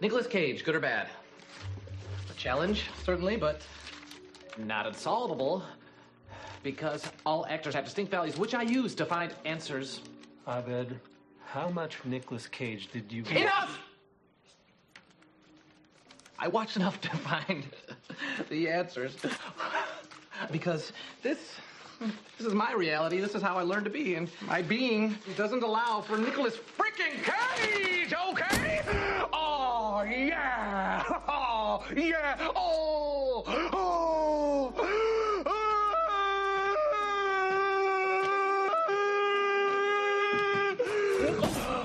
Nicolas Cage, good or bad? A challenge, certainly, but not unsolvable. Because all actors have distinct values, which I use to find answers. Abed, how much Nicolas Cage did you... Enough! I watched enough to find the answers. Because this this is my reality. This is how I learned to be. And my being doesn't allow for Nicolas freaking Cage, okay? Oh, yeah. Oh, yeah. Oh, oh.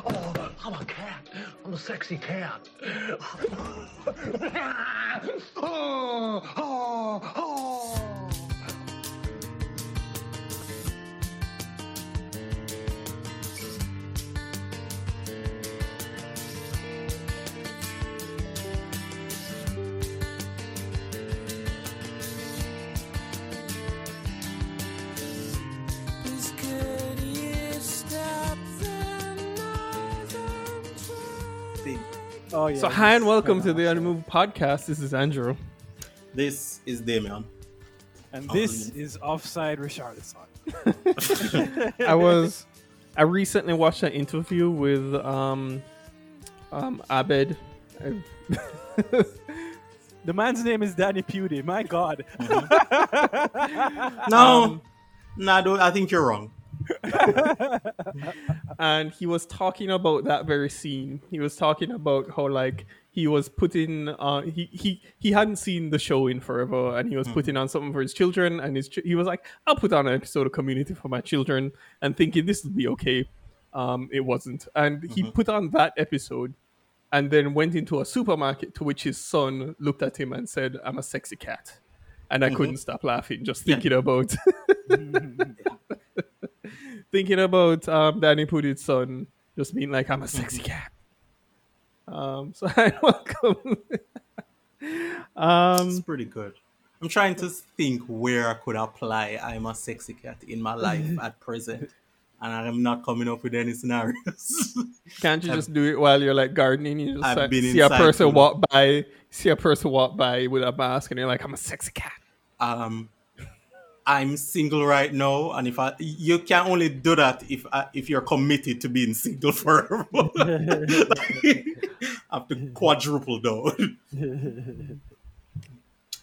Oh, I'm a cat. I'm a sexy cat. oh, oh, oh. Oh yeah. So hi and welcome to the Unmoved Podcast. This is Andrew. This is Damian. and this is offside Richardson. I was I recently watched an interview with um um Abed. The man's name is Danny Pudi. My God. No, no, I, don't, I think you're wrong. and he was talking about that very scene. He was talking about how like he was putting uh he he he hadn't seen the show in forever and he was putting on something for his children and his ch- he was like I'll put on an episode of Community for my children and thinking this will be okay. Um it wasn't. And he put on that episode and then went into a supermarket to which his son looked at him and said I'm a sexy cat. And I couldn't stop laughing just thinking about thinking about um, Danny Pudi's son just being like, I'm a sexy cat. Um, so I welcome. um, It's pretty good. I'm trying to think where I could apply I'm a sexy cat in my life at present. And I'm not coming up with any scenarios. can't you just do it while you're like gardening? You just I've like, been see a person walk by, see a person walk by with a mask, and you're like, I'm a sexy cat. um, I'm single right now, and if I you can only do that if I, if you're committed to being single forever. Have to quadruple down.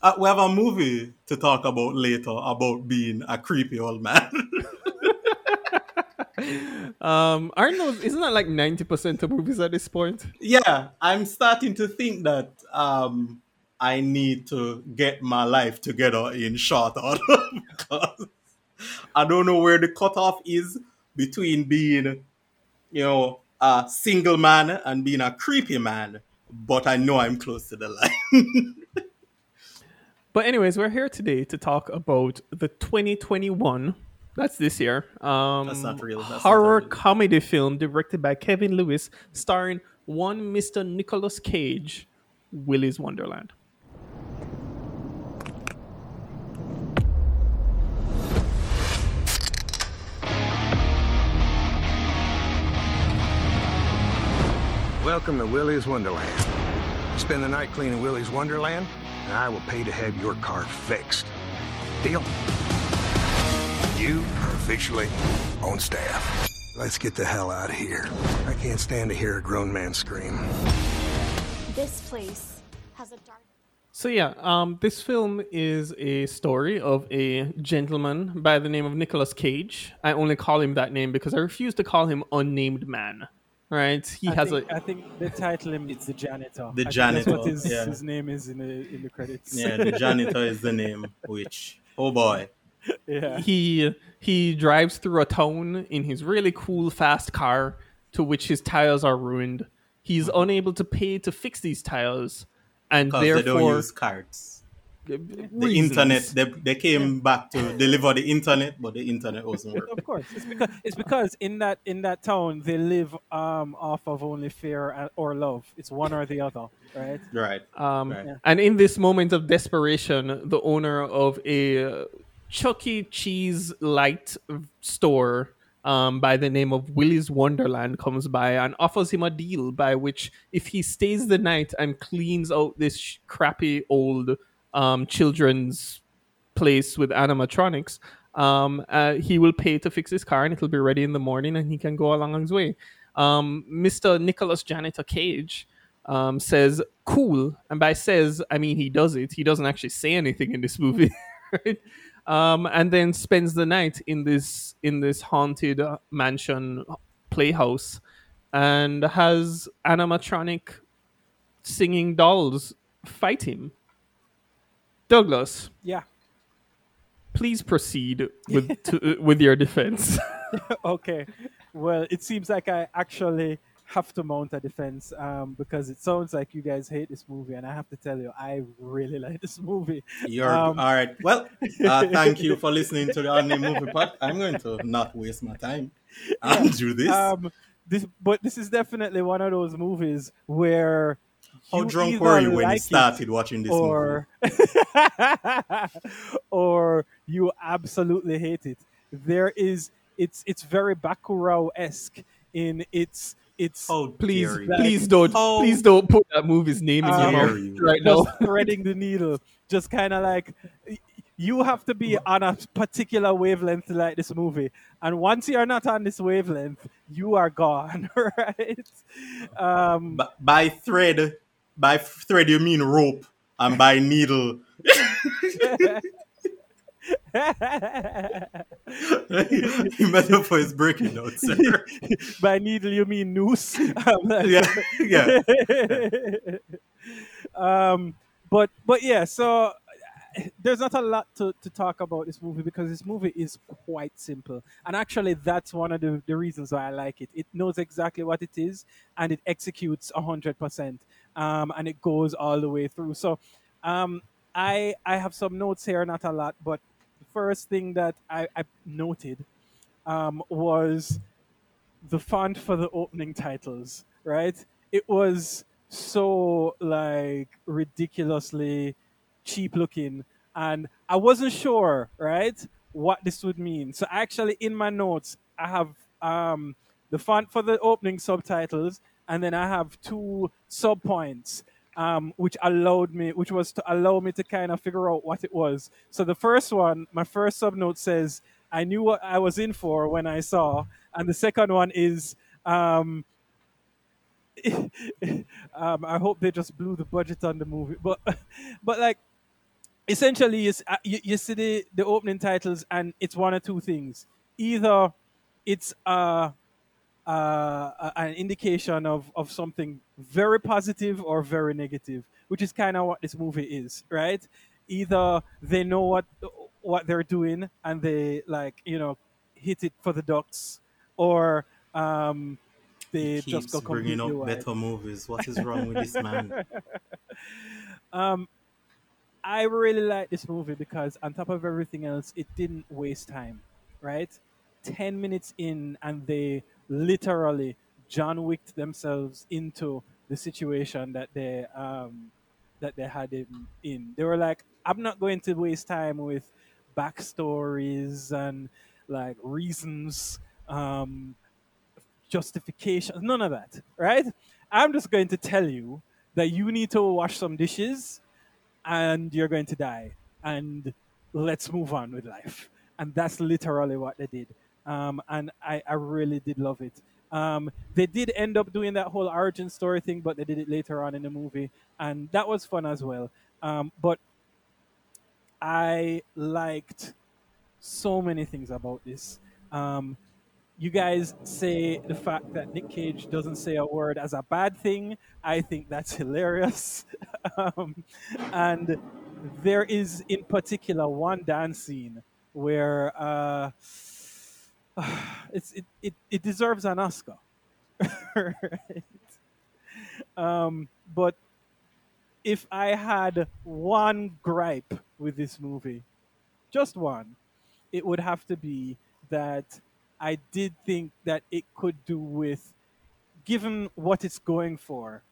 Uh, we have a movie to talk about later about being a creepy old man. Um, aren't those? Isn't that like ninety percent of movies at this point? yeah, I'm starting to think that um, I need to get my life together in short order because I don't know where the cutoff is between being, you know, a single man and being a creepy man. But I know I'm close to the line. But anyways, we're here today to talk about the 2021. That's this year. Um, That's not real. That's not horror real. comedy film directed by Kevin Lewis, starring one Mr. Nicolas Cage, Willy's Wonderland. Welcome to Willie's Wonderland. Spend the night cleaning Willie's Wonderland, and I will pay to have your car fixed. Deal? You are officially on staff. Let's get the hell out of here. I can't stand to hear a grown man scream. This place has a dark. So yeah, um, this film is a story of a gentleman by the name of Nicolas Cage. I only call him that name because I refuse to call him unnamed man. Right? He I has think, a I think they title him it's the janitor. The I janitor, That's what his, yeah. his name is in the in the credits. yeah, the janitor is the name, which, oh boy. yeah. he he drives through a town in his really cool fast car to which his tires are ruined. He's mm-hmm. unable to pay to fix these tires, and Because they don't therefore use cards. The reasons. internet, they, they came back to deliver the internet, but the internet wasn't working. Of course, it's because it's because in that in that town they live um off of only fear or love. It's one or the other, right? Right. Um, Right. And in this moment of desperation, the owner of a uh, Chuck E. Cheese light store um, by the name of Willy's Wonderland comes by and offers him a deal by which if he stays the night and cleans out this sh- crappy old um, children's place with animatronics, um, uh, he will pay to fix his car and it'll be ready in the morning and he can go along his way. Um, Mr. Nicolas Janitor Cage um, says, cool. And by says, I mean he does it. He doesn't actually say anything in this movie. right? um, and then spends the night in this in this haunted uh, mansion playhouse and has animatronic singing dolls fight him. Douglas, Yeah. please proceed with to, uh, with your defense. okay. Well, it seems like I actually have to mount a defense um, because it sounds like you guys hate this movie, and I have to tell you, I really like this movie. You're Um, all right. Well, uh, thank you for listening to the Only Movie Pod. I'm going to not waste my time and do this. Um, this, but this is definitely one of those movies where How you drunk either were you when like you started watching this movie? or or you absolutely hate it. There is it's it's very Bacurau esque in its its How please, dare please don't, How please don't put that movie's name in your mouth right now. just threading the needle, just kind of like you have to be on a particular wavelength to like this movie, and once you're not on this wavelength, you are gone, right? Um, B- by thread, by thread you mean rope, and by needle. Your metaphor is breaking down, sir. by needle you mean noose. Yeah, yeah. um, but but yeah, so there's not a lot to, to talk about this movie because this movie is quite simple, and actually that's one of the, the reasons why I like it. It knows exactly what it is, and it executes hundred percent, um, and it goes all the way through. So, um, I I have some notes here, not a lot, but the first thing that I, I noted um, was the font for the opening titles, right? It was so like ridiculously cheap looking and I wasn't sure, right, what this would mean. So actually in my notes I have um the font for the opening subtitles and then I have two sub points um, which allowed me, which was to allow me to kind of figure out what it was. So the first one, my first subnote says, "I knew what I was in for when I saw," and the second one is, um, um, "I hope they just blew the budget on the movie." But, but like, essentially, you, uh, you, you see the, the opening titles, and it's one or two things. Either it's uh, uh, a- an indication of, of something very positive or very negative, which is kind of what this movie is, right? Either they know what what they're doing and they like you know hit it for the ducks, or um, they just go bringing up wide. better movies. What is wrong with this man? Um, I really like this movie because, on top of everything else, it didn't waste time. Right, ten minutes in, and they literally John Wicked themselves into the situation that they um, that they had him in. They were like, "I'm not going to waste time with backstories and like reasons." Um, justification, none of that, right? I'm just going to tell you that you need to wash some dishes and you're going to die. And let's move on with life. And that's literally what they did. Um, and I, I really did love it. Um, they did end up doing that whole origin story thing, but they did it later on in the movie. And that was fun as well. Um, but I liked so many things about this. You guys say the fact that Nick Cage doesn't say a word as a bad thing. I think that's hilarious. um, and there is, in particular, one dance scene where uh, it, it, it deserves an Oscar. right? um, but if I had one gripe with this movie, just one, it would have to be that I did think that it could do with, given what it's going for,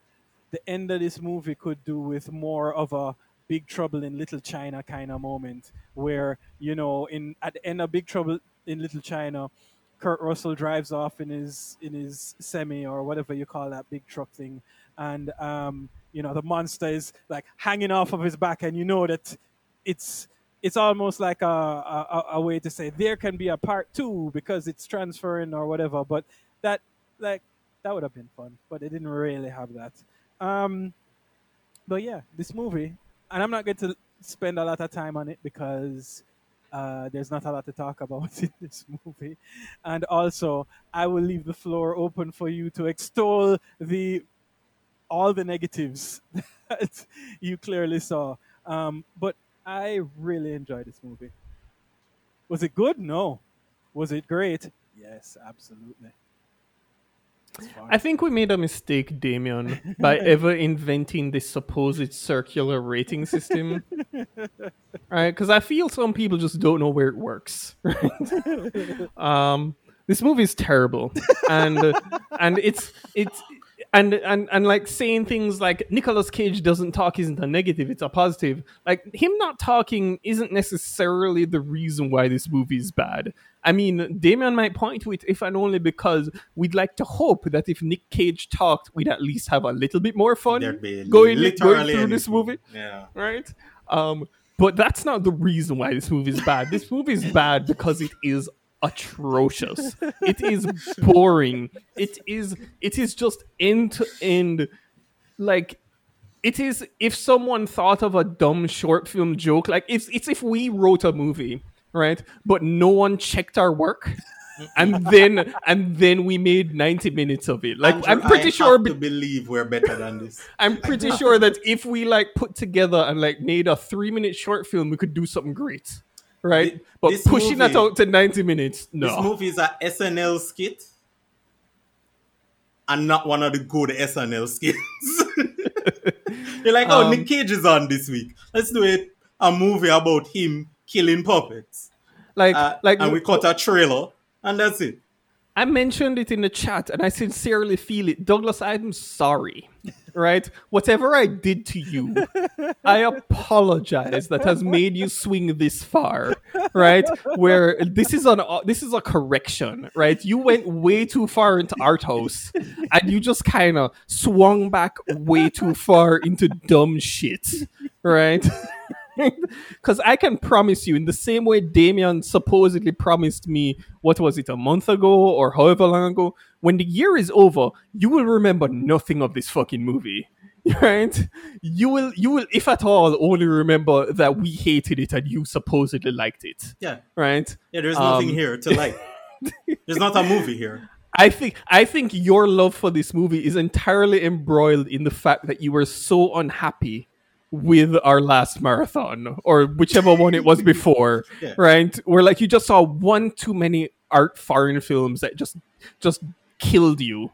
the end of this movie could do with more of a Big Trouble in Little China kind of moment, where you know, in at the end of Big Trouble in Little China, Kurt Russell drives off in his in his semi or whatever you call that big truck thing, and um, you know the monster is like hanging off of his back, and you know that it's it's almost like a, a, a way to say there can be a part two because it's transferring or whatever. But that like that would have been fun, but they didn't really have that. Um, but yeah, this movie, and I'm not going to spend a lot of time on it because uh, there's not a lot to talk about in this movie, and also I will leave the floor open for you to extol the all the negatives that you clearly saw. Um, but I really enjoyed this movie. Was it good? No. Was it great? Yes, absolutely. I think we made a mistake, Damien, by ever inventing this supposed circular rating system. right? Because I feel some people just don't know where it works. Right? um, this movie is terrible, and and it's it's and and and like saying things like Nicolas Cage doesn't talk isn't a negative; it's a positive. Like him not talking isn't necessarily the reason why this movie is bad. I mean, Damien might point to it if and only because we'd like to hope that if Nick Cage talked, we'd at least have a little bit more fun going, going through this movie Yeah. right? Um, but that's not the reason why this movie is bad. This movie is bad because it is atrocious. It is boring. It is it is just end to end like it is if someone thought of a dumb short film joke like it's it's if we wrote a movie right but no one checked our work and then and then we made 90 minutes of it like Andrew, i'm pretty I sure be- to believe we're better than this. I'm pretty sure that if we like put together and like made a three minute short film, we could do something great, right? Thi- but pushing that out to ninety minutes, no. This movie is a SNL skit and not one of the good SNL skits. You're like, oh, Um, Nick Cage is on this week. Let's do it. A movie about him killing puppets. like, Uh, like and we cut a trailer, and that's it. I mentioned it in the chat, and I sincerely feel it. Douglas, I'm sorry, right? Whatever I did to you, I apologize that has made you swing this far, right? Where this is an this is a correction, right? You went way too far into art house, and you just kind of swung back way too far into dumb shit, right? Because I can promise you, in the same way Damien supposedly promised me, what was it, a month ago or however long ago, when the year is over, you will remember nothing of this fucking movie. Right? You will, you will, if at all, only remember that we hated it and you supposedly liked it. Yeah. Right? Yeah, there's nothing Um, here to like. There's not a movie here. I think I think your love for this movie is entirely embroiled in the fact that you were so unhappy with our last marathon or whichever one it was before, Yeah. right? Where like you just saw one too many art foreign films that just just killed you,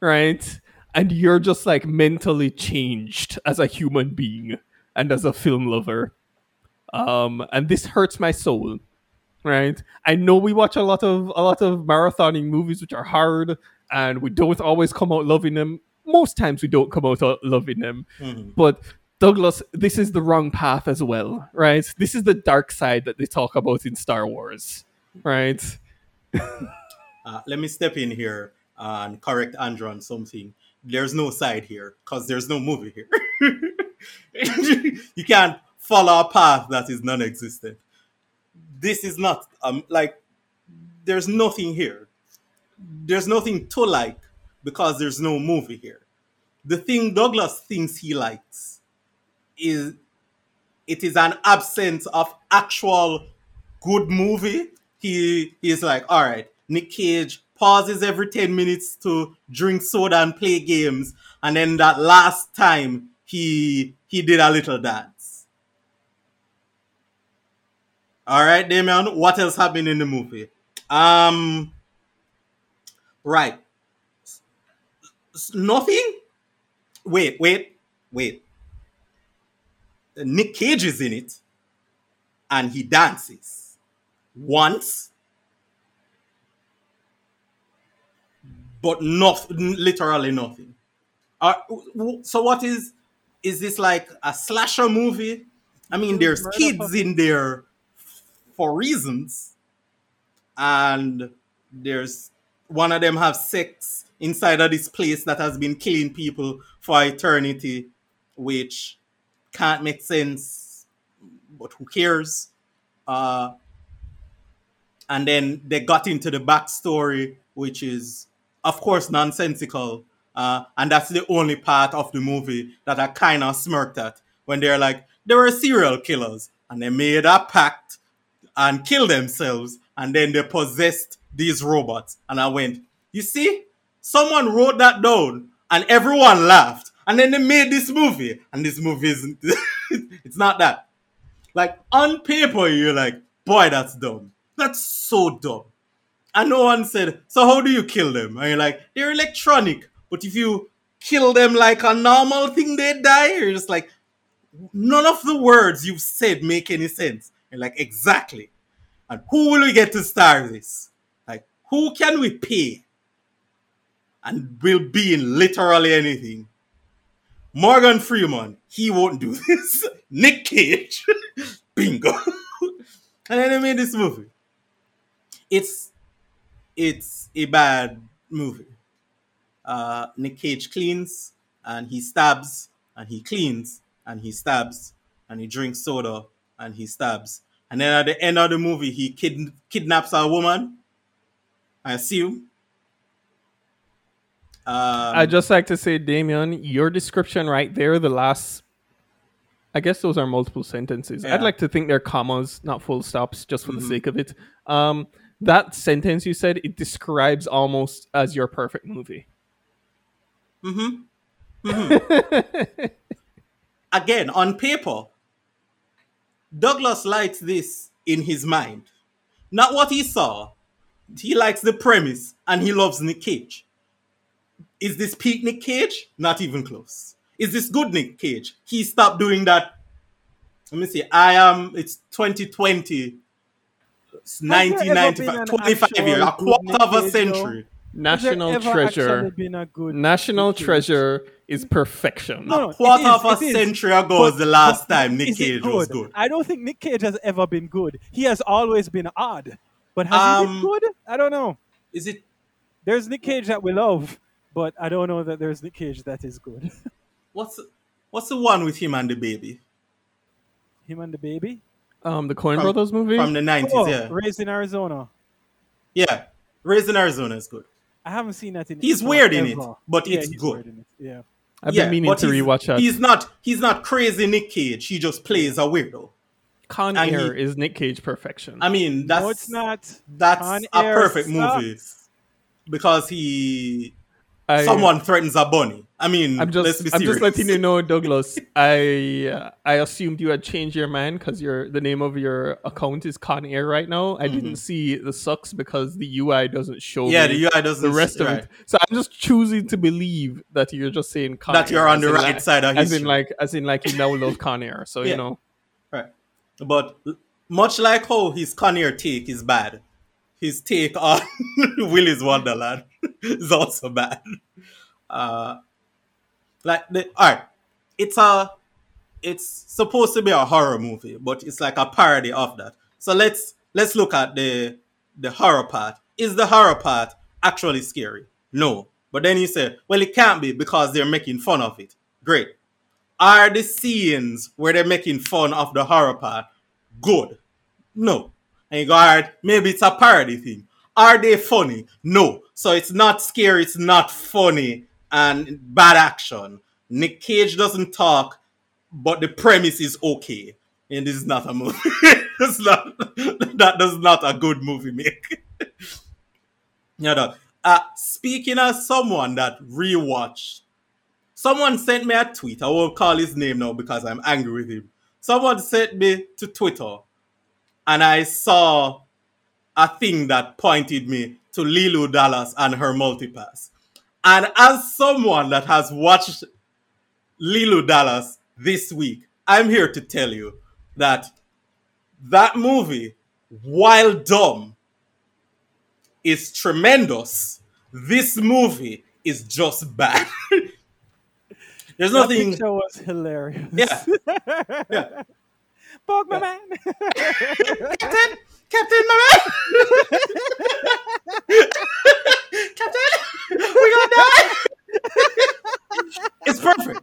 right? And you're just like mentally changed as a human being and as a film lover. Um, and this hurts my soul right? I know we watch a lot of a lot of marathoning movies which are hard and we don't always come out loving them. Most times we don't come out loving them. But Douglas, this is the wrong path as well, right? This is the dark side that they talk about in Star Wars, right? Uh, let me step in here and correct Andrew on something. There's no side here because there's no movie here. you can't follow a path that is non-existent. This is not um like there's nothing here. There's nothing to like because there's no movie here. The thing Douglas thinks he likes is it is an absence of actual good movie. He he's like, all right, Nick Cage pauses every 10 minutes to drink soda and play games, and then that last time he he did a little dance. All right, Damien, what else happened in the movie? Um right. Nothing? Wait, wait, wait. Nick Cage is in it and he dances once, but not literally nothing. Uh, so what is is this like a slasher movie? I mean, there's kids in there for reasons, and there's one of them have sex inside of this place that has been killing people for eternity, which can't make sense, but who cares? Uh, and then they got into the backstory, which is, of course, nonsensical. Uh, and that's the only part of the movie that I kind of smirked at when they're like, they were serial killers and they made a pact and killed themselves and then they possessed these robots. And I went, you see, someone wrote that down and everyone laughed. And then they made this movie and this movie isn't, it's not that. Like on paper, you're like, boy, that's dumb. That's so dumb. And no one said, so how do you kill them? And you're like, they're electronic. But if you kill them like a normal thing, they die. You're just like, none of the words you've said make any sense. And like, exactly. And who will we get to star this? Like, who can we pay? And will be in literally anything. Morgan Freeman, he won't do this. Nick Cage, bingo. and then they made this movie. It's it's a bad movie. Uh, Nick Cage cleans and he stabs and he cleans and he stabs and he drinks soda and he stabs. And then at the end of the movie, he kid- kidnaps a woman. I assume. Um, I'd just like to say, Damien, your description right there, the last, I guess those are multiple sentences. Yeah. I'd like to think they're commas, not full stops, just for the sake of it. Um, that sentence you said, it describes almost as your perfect movie. Mm-hmm. Again, on paper, Douglas likes this in his mind. Not what he saw. He likes the premise and he loves Nick Cage. Is this peak Nick Cage? Not even close. Is this good Nick Cage? He stopped doing that. Let me see. I am, it's 2020. It's 1995. 25 years, a quarter of a Nick Cage, century. National Has there ever treasure. been a good National Nick Cage? treasure is perfection. No, no, it quarter is, of a it is. century ago was the last but time Nick is it Cage was good. I don't think Nick Cage has ever been good. He has always been odd. But has he been Um, good? I don't know. Is it There's Nick Cage that we love, but I don't know that there's Nick Cage that is good. what's what's the one with him and the baby Him and the baby. Um, the Coen From- Brothers movie. from the nineties? Oh, yeah, Raising Arizona. yeah. Raising Arizona is good. I haven't seen that in. He's weird in it, but yeah, it's good. weird in it, Yeah. I've yeah, been meaning to he's- rewatch that. He's not he's not crazy Nick Cage. He just plays a weirdo. Con and Air he- is Nick Cage perfection. I mean, that's no, it's not. that's Con a Air perfect movie because he I- someone threatens a bunny. I mean, I'm let's just I'm serious. just letting you know, Douglas. I uh, I assumed you had changed your mind because your the name of your account is Con Air right now. I didn't see the sucks because the UI doesn't show Mm-hmm. Yeah, me the UI doesn't the rest of right. it. So I'm just choosing to believe that you're just saying Con That Air, you're on the right like- side of as in history. like as in like you now love Con Air. So Yeah. you know. Right. But much like how his Con Air take is bad, his take on Willy's Wonderland is also bad. Uh, like the all right, it's a it's supposed to be a horror movie, but it's like a parody of that. So let's let's look at the the horror part. Is the horror part actually scary? No. But then you say, well, it can't be because they're making fun of it. Great are the scenes where they're making fun of the horror part good? No. And you go, all right, maybe it's a parody thing. Are they funny? No. So it's not scary, it's not funny, and bad action. Nick Cage doesn't talk, but the premise is okay. And this is not a movie. it's not, that does not a good movie make. you know, uh, speaking as someone that rewatched Someone sent me a tweet. I won't call his name now because I'm angry with him. Someone sent me to Twitter and I saw a thing that pointed me to Leeloo Dallas and her multipass. And as someone that has watched Leeloo Dallas this week, I'm here to tell you that that movie, while dumb, is tremendous. This movie is just bad. There's That nothing. picture was hilarious. Yeah. Yeah. Bug my man. Captain, Captain, my man. Captain, we gonna die. it's perfect.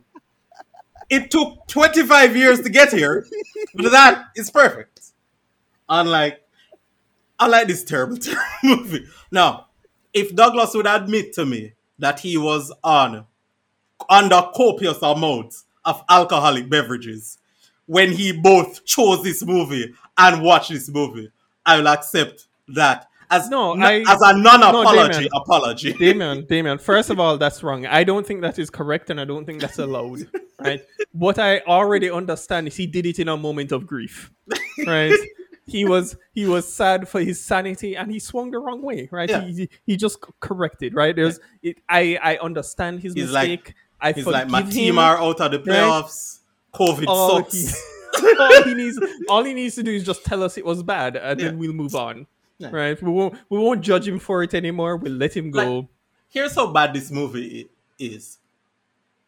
It took 25 years to get here, but that is perfect. Unlike, unlike this terrible, terrible movie. Now, if Douglas would admit to me that he was on under copious amounts of alcoholic beverages when he both chose this movie and watched this movie, I will accept that as No, I- as a non-apology Damien. apology. Damien, Damien, first of all, that's wrong. I don't think that is correct and I don't think that's allowed. Right? What I already understand is he did it in a moment of grief. Right? he was he was sad for his sanity and he swung the wrong way, right? Yeah. He, he just corrected, right? There's it, I I understand his He's like- mistake. I He's like, my him. team are out of the playoffs. COVID all sucks. he, all he needs all he needs to do is just tell us it was bad and then we'll move on. Yeah. Right? We won't we won't judge him for it anymore. We'll let him go. Like- Here's how bad this movie is.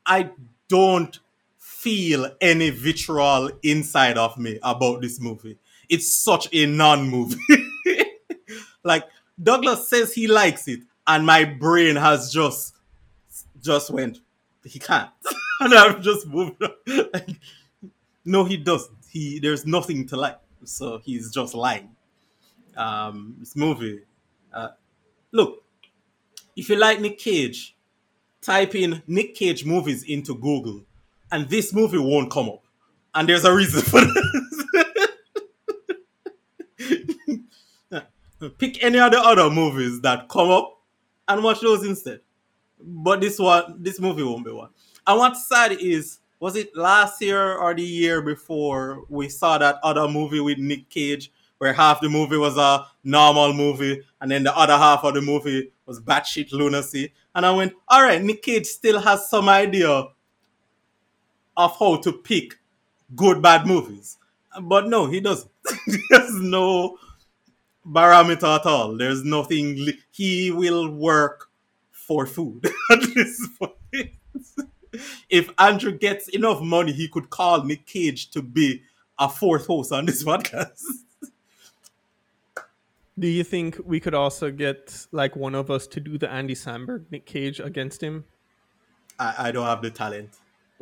I don't feel any vitriol inside of me about this movie. It's such a non-movie. like Douglas says he likes it, and my brain has just just went. He can't, and I've just moved. On. Like, no, he doesn't. He there's nothing to like, so he's just lying. Um, this movie. Uh, look, if you like Nick Cage, type in Nick Cage movies into Google, and this movie won't come up. And there's a reason for that. Pick any of the other movies that come up and watch those instead. But this one, this movie won't be one. And what's sad is, was it last year or the year before we saw that other movie with Nick Cage, where half the movie was a normal movie and then the other half of the movie was batshit lunacy. And I went, all right, Nick Cage still has some idea of how to pick good bad movies. But no, he doesn't. There's no barometer at all. There's nothing. Li- he will work for food at this point. if Andrew gets enough money, he could call Nick Cage to be a fourth host on this podcast. Do you think we could also get like one of us to do the Andy Samberg Nick Cage against him? I, I don't have the talent.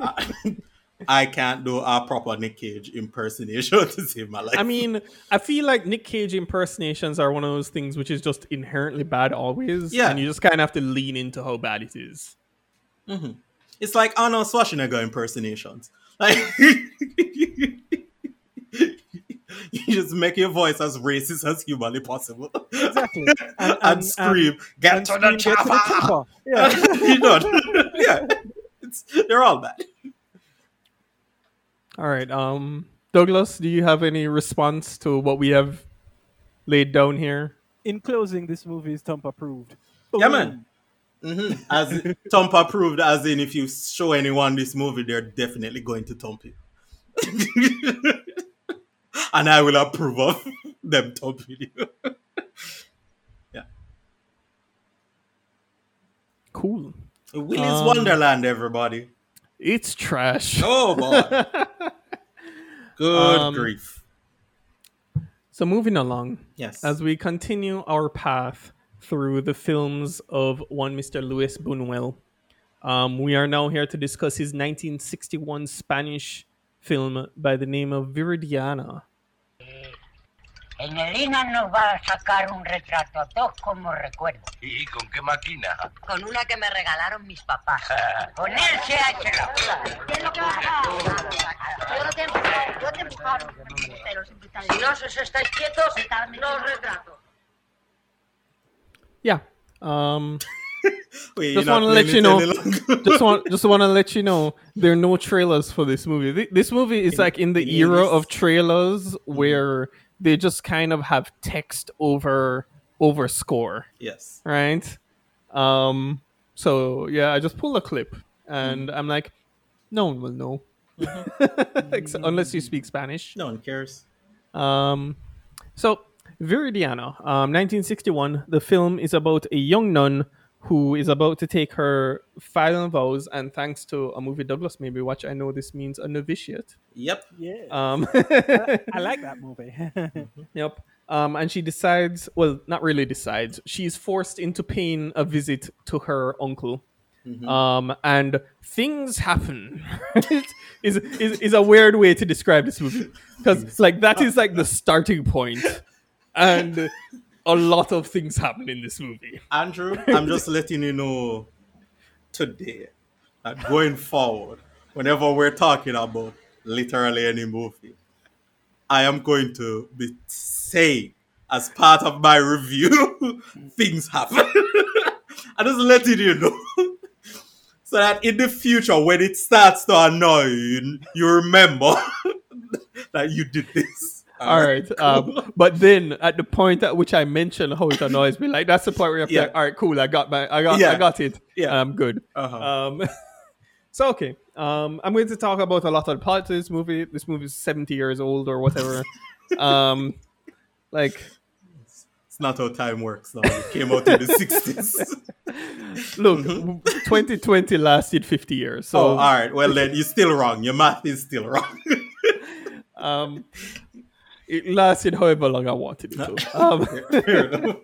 I, I can't do a proper Nick Cage impersonation to save my life. I mean, I feel like Nick Cage impersonations are one of those things which is just inherently bad always. Yeah. And you just kind of have to lean into how bad it is. It's like Arnold Schwarzenegger impersonations. Like you just make your voice as racist as humanly possible. Exactly. And, and, scream, "Get and to the scream, "Get to the chopper!" chopper. Yeah. you know, yeah, it's, they're all bad. All right. Um, Douglas, do you have any response to what we have laid down here? In closing, this movie is Thump approved. Yeah, man. Mhm. As Thump approved, as in if you show anyone this movie, they're definitely going to thump you. and I will approve of them thumping you. Yeah. Cool. Willy's Um, Wonderland, everybody. It's trash. Oh boy. Good Um, grief. So moving along, Yes. as we continue our path through the films of one Mr. Luis Buñuel, um, we are now here to discuss his 1961 Spanish film by the name of Viridiana. En El Melina nos va a sacar un retrato a todos como recuerdo. ¿Y con qué máquina? Con una que me regalaron mis papás. Con él se ha hecho ¿Qué es lo que vas a Yo no te he empujado, yo te he empujado. Pero sin quitar Si no os estáis quietos, no os retrato. Yeah. Um, Wait, just want to let you know. just want just want to let you know there are no trailers for this movie. This movie is like in the in era English? of trailers where they just kind of have text over over score. yes. right? Um, so yeah, I just pull a clip and I'm like, no one will know, Ex- unless you speak Spanish. No one cares. Um, so Viridiana, um, 1961. The film is about a young nun who is about to take her final vows, and thanks to a movie Douglas maybe watch, I know this means a novitiate. Yep. Yeah. Um, I like that movie. Yep. Um, and she decides, well, not really decides. She's forced into paying a visit to her uncle. Um, and things happen. is, is is a weird way to describe this movie because like that is like the starting point, and a lot of things happen in this movie. Andrew, I'm just letting you know today that going forward, whenever we're talking about literally any movie, I am going to be saying as part of my review, things happen. I'm just letting you know. So that in the future, when it starts to annoy you, you remember that you did this. All right. Um, but then at the point at which I mentioned how it annoys me, like that's the point where you're Yeah. like, all right, cool, I got my, I got, I got it. Yeah. I'm good. Uh-huh. Um, so okay. Um, I'm going to talk about a lot of the plot of this movie. This movie is 70 years old or whatever. um, like, It's not how time works now. It came out in the 60s. look, 2020 lasted 50 years. So, oh, all right. Well, then you're still wrong. Your math is still wrong. um, it lasted however long I wanted it to. Um, Fair enough.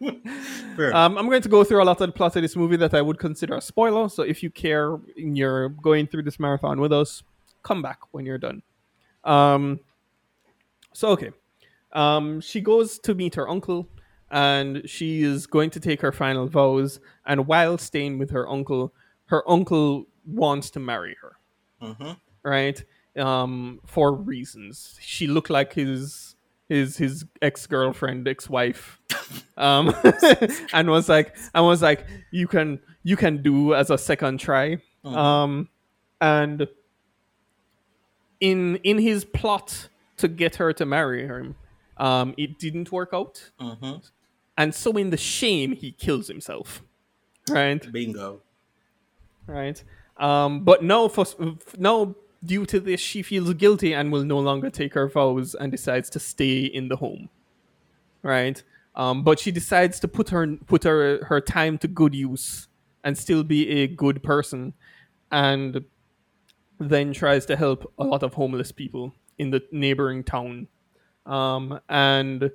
Fair enough. Um, I'm going to go through a lot of the plot of this movie that I would consider a spoiler. So if you care and you're going through this marathon with us, come back when you're done. Um, so okay, um, she goes to meet her uncle, and she is going to take her final vows. And while staying with her uncle, her uncle wants to marry her, Mhm. right? Um, for reasons. She looked like his his his ex girlfriend, ex wife, um, and was like, and was like, you can you can do as a second try, um, and in in his plot to get her to marry him, um, it didn't work out, Mhm. and so in the shame he kills himself, right? Bingo. right? Um, but no, for no, due to this, she feels guilty and will no longer take her vows and decides to stay in the home, right? Um, but she decides to put her put her her time to good use and still be a good person, and then tries to help a lot of homeless people in the neighboring town, um, and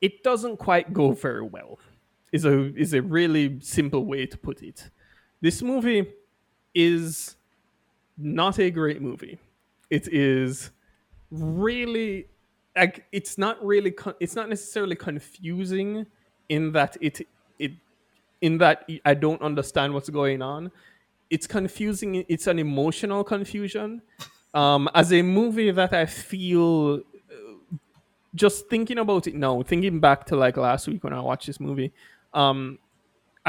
it doesn't quite go very well. Is a is a really simple way to put it this movie is not a great movie. It is really like it's not really con- it's not necessarily confusing in that it it in that I don't understand what's going on. It's confusing. It's an emotional confusion. Um, as a movie that I feel uh, just thinking about it now, thinking back to like last week when I watched this movie, um,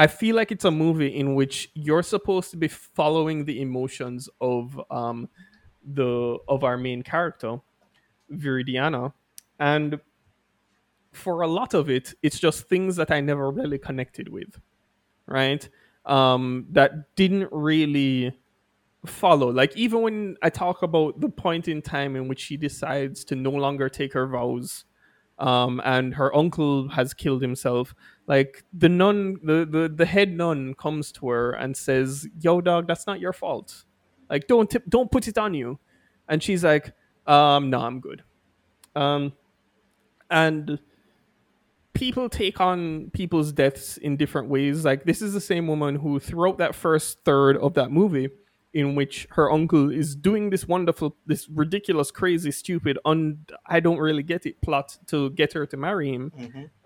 I feel like it's a movie in which you're supposed to be following the emotions of um, the of our main character, Viridiana, and for a lot of it, it's just things that I never really connected with, right? Um, that didn't really follow. Like even when I talk about the point in time in which she decides to no longer take her vows, um, and her uncle has killed himself. Like the nun, the, the the head nun comes to her and says, "Yo, dog, that's not your fault. Like don't don't put it on you." And she's like, "Um, no, I'm good." Um, and people take on people's deaths in different ways. Like this is the same woman who, throughout that first third of that movie, in which her uncle is doing this wonderful, this ridiculous, crazy, stupid, un I don't really get it plot to get her to marry him.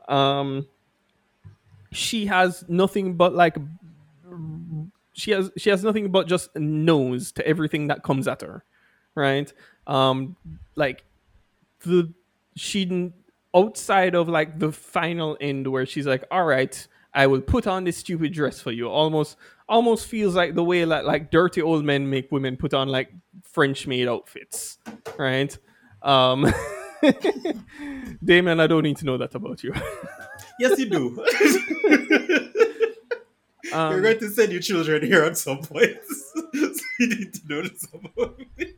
Um, she has nothing but like she has she has nothing but just nose to everything that comes at her, right? Um, like the she didn't- outside of like the final end where she's like, all right. I will put on this stupid dress for you. Almost, almost feels like the way that like dirty old men make women put on like French maid outfits, right? Um, Damon, I don't need to know that about you. Yes, you do. Um, You're going to send your children here at some point. so you need to know this about me.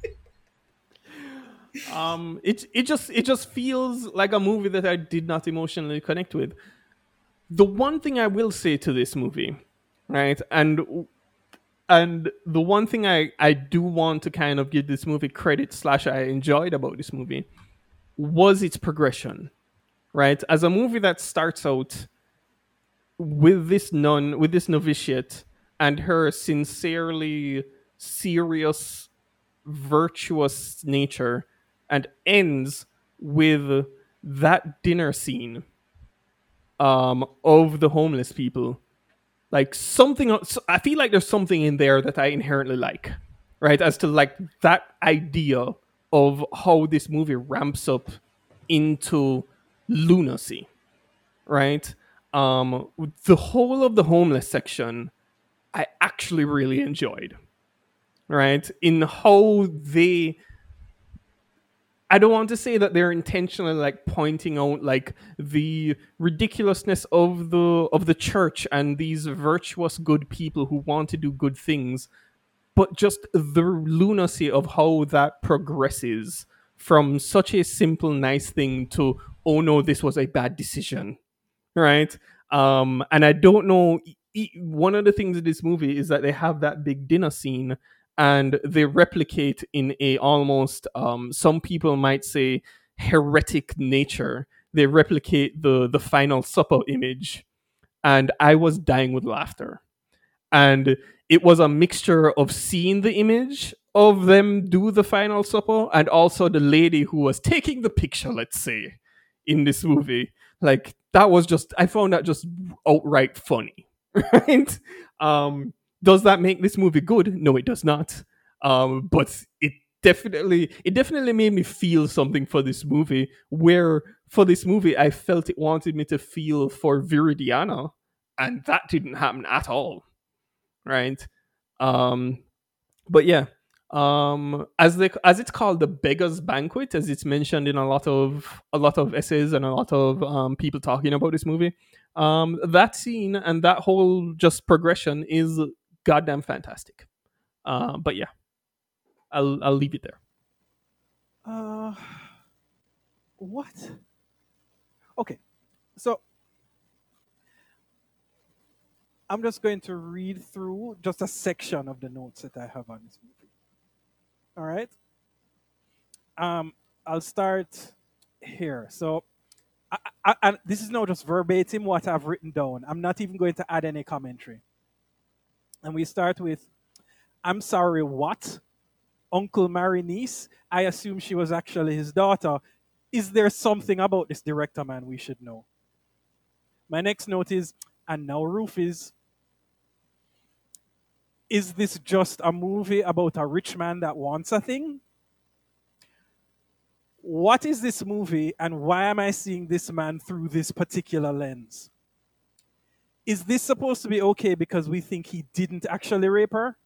um, it it just it just feels like a movie that I did not emotionally connect with. The one thing I will say to this movie right? And and the one thing I I do want to kind of give this movie credit slash I enjoyed about this movie was its progression, right? As a movie that starts out with this nun, with this novitiate, and her sincerely serious, virtuous nature, and ends with that dinner scene um, of the homeless people. Like something, I feel like there's something in there that I inherently like, right? As to like that idea of how this movie ramps up into lunacy, right? Um, the whole of the homeless section, I actually really enjoyed, right? In how they I don't want to say that they're intentionally like pointing out like the ridiculousness of the of the church and these virtuous good people who want to do good things, but just the lunacy of how that progresses from such a simple nice thing to oh no this was a bad decision, right? Um, and I don't know. One of the things in this movie is that they have that big dinner scene and they replicate in a almost um, some people might say heretic nature. They replicate the the final supper image. And i was dying with laughter. And it was a mixture of seeing the image of them do the final supper and also the lady who was taking the picture let's say in this movie. Like that was just i found that just outright funny right? Um does that make this movie good? No, it does not. Um, but it definitely it definitely made me feel something for this movie. Where for this movie, I felt it wanted me to feel for Viridiana, and that didn't happen at all. Right. Um, but yeah, um as the as it's called the beggars banquet as it's mentioned in a lot of a lot of essays and a lot of um people talking about this movie um that scene and that whole just progression is goddamn fantastic. Uh, but yeah, I'll I'll leave it there. Uh, what? Okay, so I'm just going to read through just a section of the notes that I have on this movie. All right. Um, I'll start here. So, I, I, and this is not just verbatim what I've written down. I'm not even going to add any commentary. And we start with, I'm sorry, what? Uncle marry niece? I assume she was actually his daughter. Is there something about this director man we should know? My next note is, and now Rufus. Is this just a movie about a rich man that wants a thing? What is this movie, and why am I seeing this man through this particular lens? Is this supposed to be okay because we think he didn't actually rape her?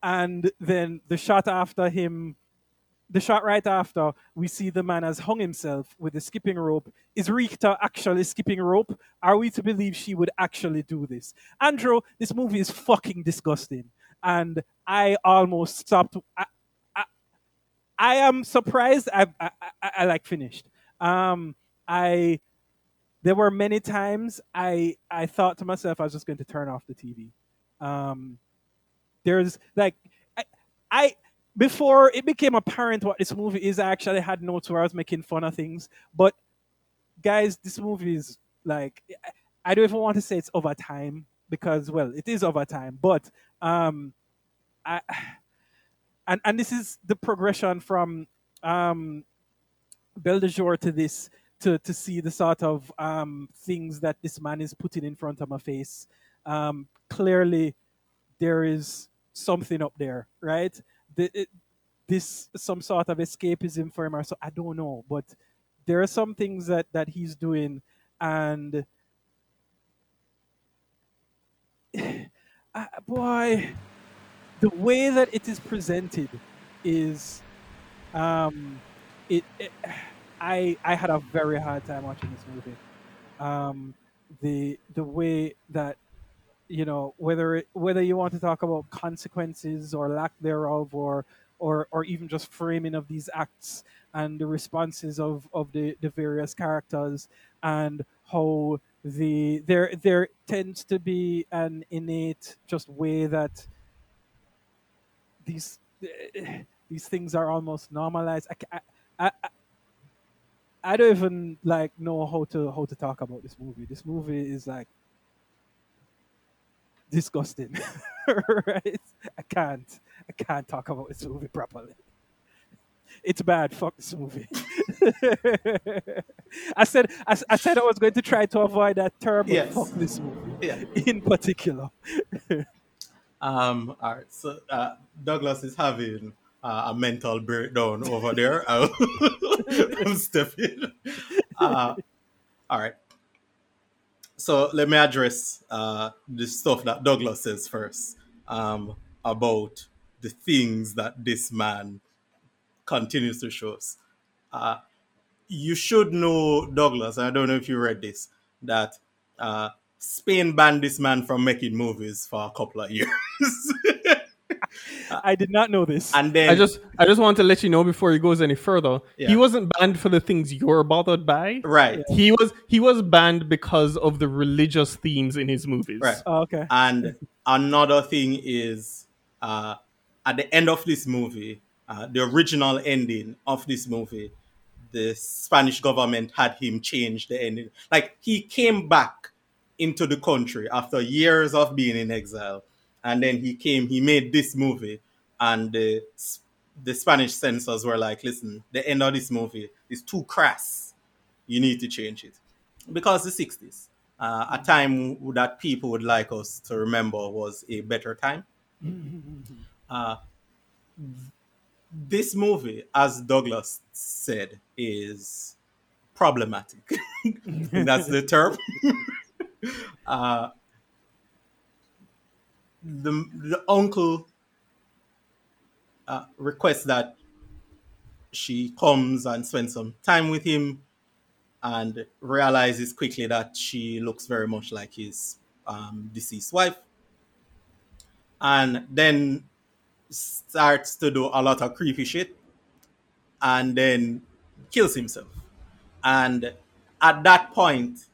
And then the shot after him, the shot right after, we see the man has hung himself with the skipping rope. Is Rita actually skipping rope? Are we to believe she would actually do this? Andrew, this movie is fucking disgusting. And I almost stopped. I, I, I am surprised. I, I, I, I like finished. Um, I there were many times I I thought to myself I was just going to turn off the TV. Um, there's like I, I before it became apparent what this movie is. I actually had notes where I was making fun of things, but guys, this movie is like I don't even want to say it's over time because well, it is over time, but um, I and and this is the progression from um, Belle de Jour to this to to see the sort of um, things that this man is putting in front of my face. Um, clearly, there is something up there, right? The, it, this some sort of escapism for him, or so I don't know, but there are some things that that he's doing, and boy, the way that it is presented is, um, it, it I I had a very hard time watching this movie. Um, the the way that you know whether it, whether you want to talk about consequences or lack thereof or or or even just framing of these acts and the responses of of the the various characters and how the there there tends to be an innate just way that these these things are almost normalized. I, I, I, I don't even like know how to how to talk about this movie. This movie is like disgusting, right? I can't I can't talk about this movie properly. It's bad. Fuck this movie. I said I, I said I was going to try to avoid that term. Yes. Fuck this movie Yeah. in particular. Um, all right. So uh, Douglas is having uh, a mental breakdown over there. I'm stepping. Uh, all right. So let me address uh, the stuff that Douglas says first um, about the things that this man continues to show us. Uh, you should know, Douglas, I don't know if you read this, that uh, Spain banned this man from making movies for a couple of years. I did not know this. and then I just I just want to let you know before he goes any further. Yeah. He wasn't banned for the things you're bothered by. right, He was he was banned because of the religious themes in his movies. right. Oh, okay. And another thing is, uh, at the end of this movie, uh, the original ending of this movie, the Spanish government had him change the ending. Like he came back into the country after years of being in exile, and then he came. He made this movie, and the the Spanish censors were like, "Listen, the end of this movie is too crass. You need to change it." because the 60s, uh, a time that people would like us to remember was a better time. Uh, this movie, as Douglas said, is problematic. That's the term. uh, the, the uncle uh, requests that she comes and spends some time with him and realizes quickly that she looks very much like his um, deceased wife. And then starts to do a lot of creepy shit and then kills himself. And at that point,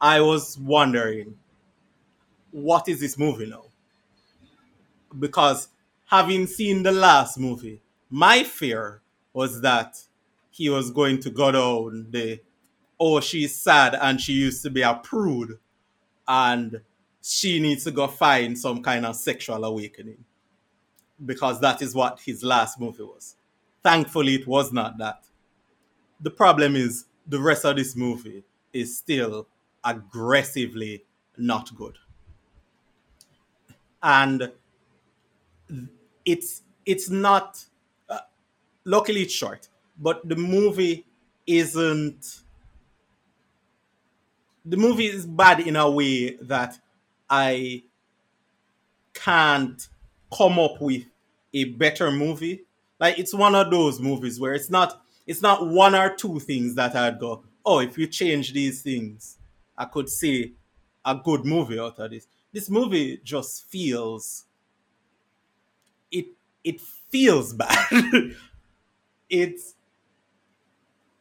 I was wondering, what is this movie now? Because having seen the last movie, my fear was that he was going to go down the oh, she's sad and she used to be a prude and she needs to go find some kind of sexual awakening because that is what his last movie was. Thankfully, it was not that. The problem is the rest of this movie is still aggressively not good. And it's it's not uh, luckily it's short, but the movie isn't the movie is bad in a way that I can't come up with a better movie. Like it's one of those movies where it's not it's not one or two things that I'd go, oh, if you change these things, I could see a good movie out of this. This movie just feels it feels bad. it's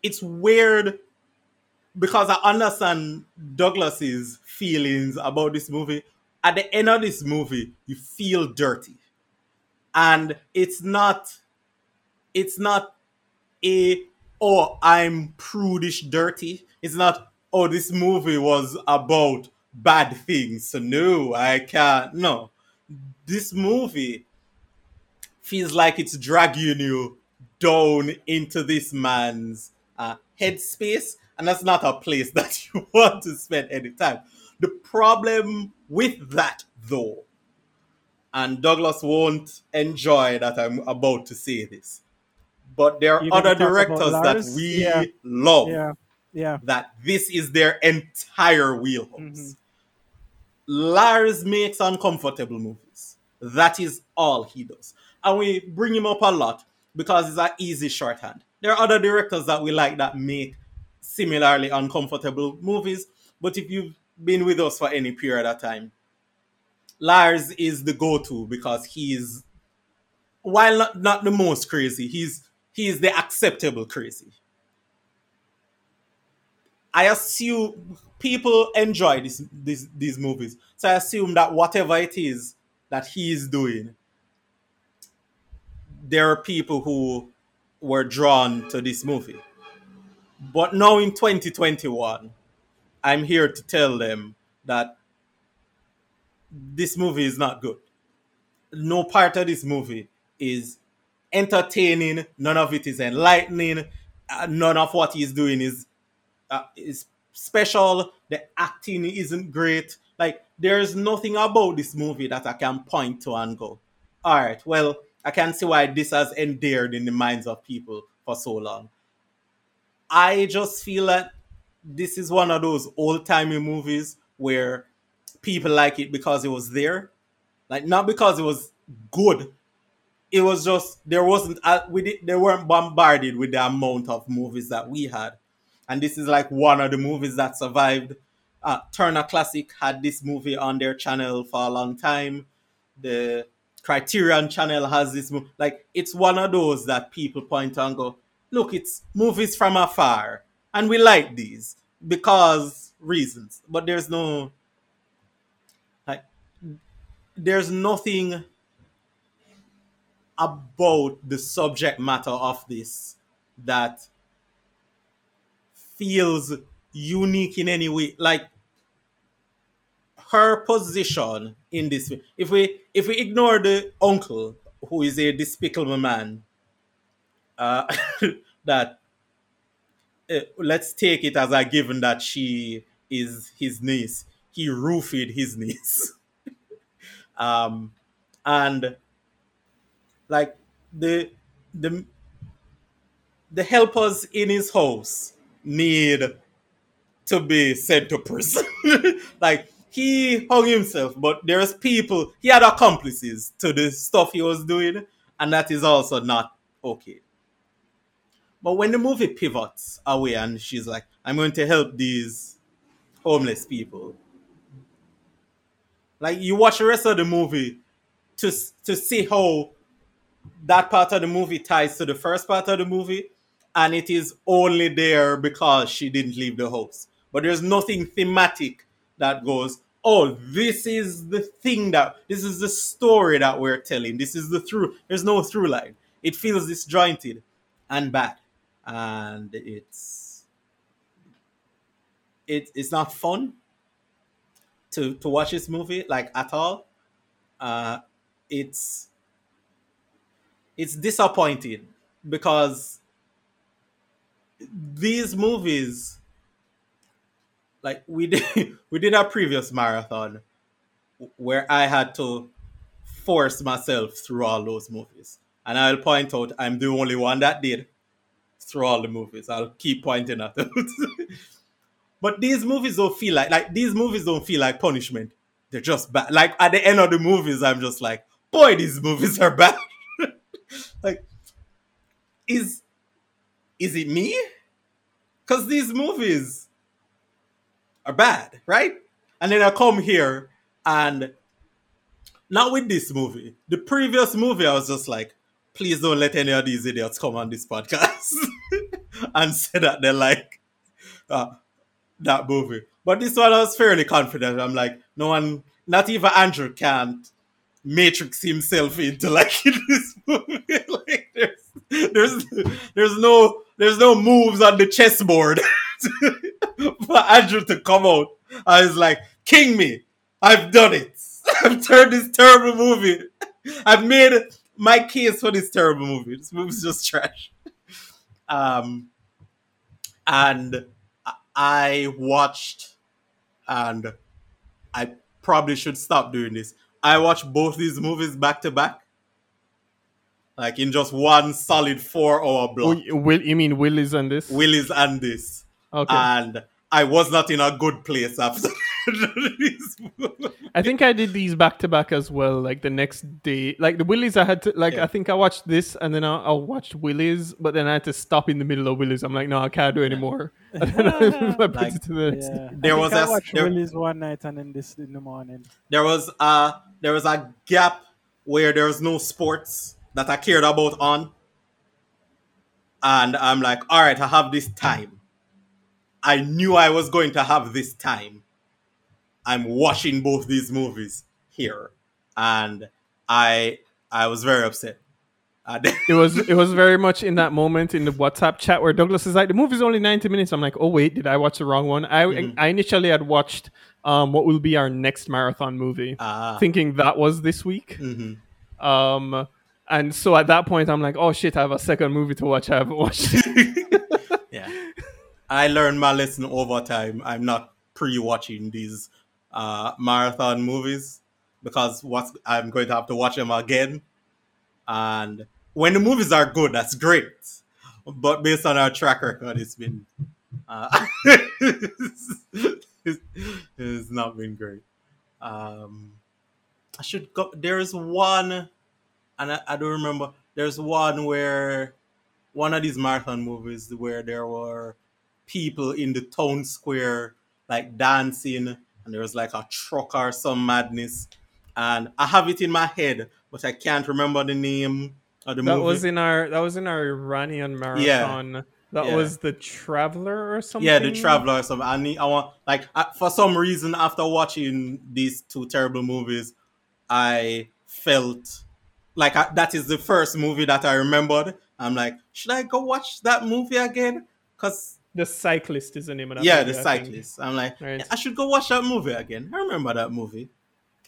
it's weird because I understand Douglas's feelings about this movie. At the end of this movie, you feel dirty. And it's not it's not a oh I'm prudish dirty. It's not oh this movie was about bad things. So no, I can't no. This movie feels like it's dragging you down into this man's uh, headspace, and that's not a place that you want to spend any time. The problem with that, though, and Douglas won't enjoy that I'm about to say this, but there are You're other directors that we Yeah. love Yeah, yeah. that this is their entire wheelhouse. Mhm. Lars makes uncomfortable movies. That is all he does. And we bring him up a lot because it's an easy shorthand. There are other directors that we like that make similarly uncomfortable movies, but if you've been with us for any period of time, Lars is the go-to because he's while not, not the most crazy, he's he's the acceptable crazy. I assume people enjoy this, this these movies. So I assume that whatever it is that he is doing, there are people who were drawn to this movie. But now in 2021, I'm here to tell them that this movie is not good. No part of this movie is entertaining. None of it is enlightening. Uh, none of what he's doing is uh, is special. The acting isn't great. Like there's nothing about this movie that I can point to and go, all right, well, I can't see why this has endeared in the minds of people for so long. I just feel that this is one of those old timey movies where people like it because it was there, like not because it was good. It was just there wasn't uh, we did, they weren't bombarded with the amount of movies that we had, and this is like one of the movies that survived. Uh, Turner Classic had this movie on their channel for a long time. The Criterion channel has this movie. Like it's one of those that people point and go, look, it's movies from afar, and we like these because reasons. But there's no like there's nothing about the subject matter of this that feels unique in any way. Like her position in this if we if we ignore the uncle who is a despicable man uh that uh, let's take it as a given that she is his niece. He roofied his niece. Um and like the the the helpers in his house need to be sent to prison. Like he hung himself, but there's people, he had accomplices to the stuff he was doing, and that is also not okay. But when the movie pivots away and she's like, I'm going to help these homeless people, like you watch the rest of the movie to, to see how that part of the movie ties to the first part of the movie, and it is only there because she didn't leave the house. But there's nothing thematic that goes, oh, this is the thing that this is the story that we're telling. This is the through. There's no through line. It feels disjointed and bad, and it's it, it's not fun to to watch this movie like at all. Uh, it's it's disappointing because these movies like we did we did a previous marathon where I had to force myself through all those movies. And I'll point out I'm the only one that did through all the movies. I'll keep pointing at those. but these movies don't feel like like these movies don't feel like punishment. They're just bad. Like at the end of the movies, I'm just like, boy, these movies are bad. like, is is it me? Because these movies are bad, right? And then I come here and not with this movie. The previous movie, I was just like, please don't let any of these idiots come on this podcast and say that they like uh, that movie. But this one, I was fairly confident. I'm like, no one, not even Andrew can't matrix himself into liking this movie. like, there's, there's, there's no, there's no moves on the chessboard for Andrew to come out. I was like, king me. I've done it. I've turned this terrible movie. I've made my case for this terrible movie. This movie's just trash. Um, and I watched, and I probably should stop doing this. I watched both these movies back to back, like in just one solid four-hour block. Oh, Will you mean Willy's and this? Willy's and this, Okay. and I was not in a good place after. I think I did these back to back as well. Like the next day, like the Willies, I had to like. Yeah. I think I watched this and then I, I watched Willy's, but then I had to stop in the middle of Willy's. I'm like, no, I can't do anymore. I Like, it to the. Yeah. There was think I a- watched there- Willy's one night and then this in the morning. there was a there was a gap where there was no sports that I cared about on, and I'm like, all right, I have this time. I knew I was going to have this time. I'm watching both these movies here, and I I was very upset. It was it was very much in that moment in the WhatsApp chat where Douglas is like, the movie's only ninety minutes. I'm like, oh wait, did I watch the wrong one? I Mm-hmm. I initially had watched um what will be our next marathon movie, Ah. thinking that was this week. Mhm. Um, and so at that point, I'm like, oh shit, I have a second movie to watch. I haven't watched. yeah, I learned my lesson over time. I'm not pre-watching these uh, marathon movies because what's I'm going to have to watch them again. And when the movies are good, that's great. But based on our track record, it's been uh, it's, it's not been great. Um, I should go. There's one, and I, I don't remember. There's one where one of these marathon movies where there were people in the town square like dancing, and there was like a truck or some madness. And I have it in my head, but I can't remember the name of the that movie. That was in our that was in our Iranian marathon. That Yeah. was the Traveler or something. Yeah, the traveler. or something. I need. I want like I, for some reason after watching these two terrible movies, I felt like I, that is the first movie that I remembered. I'm like, should I go watch that movie again? Cause The cyclist is the name of that. yeah, movie, the I think. cyclist. I'm like, Right. I should go watch that movie again. I remember that movie.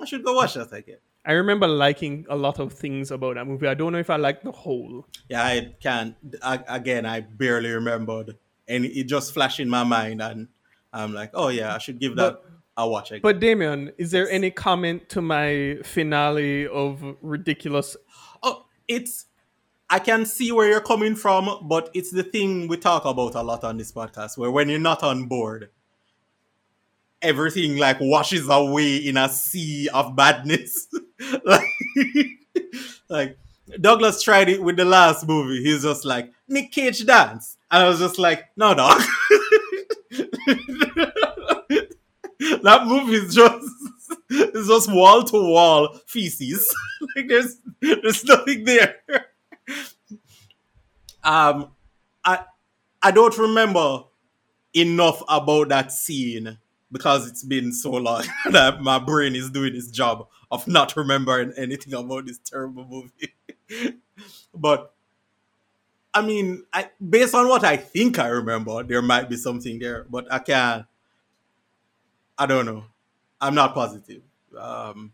I should go watch that again. I remember liking a lot of things about that movie. I don't know if I liked the whole. Yeah, I can't. I, again, I barely remembered, and it just flashed in my mind, and I'm like, oh yeah, I should give that a watch again. But Damien, is there any comment to my finale of ridiculous? Oh, it's. I can see where you're coming from, but it's the thing we talk about a lot on this podcast, where when you're not on board, everything like washes away in a sea of badness. like, like Douglas tried it with the last movie. He's just like Nick Cage dance, and I was just like, no, dog. that movie is just it's just wall to wall feces. like there's there's nothing there. Um, I I don't remember enough about that scene because it's been so long that my brain is doing its job of not remembering anything about this terrible movie. but I mean, I, based on what I think I remember, there might be something there, but I can't. I don't know. I'm not positive. Um,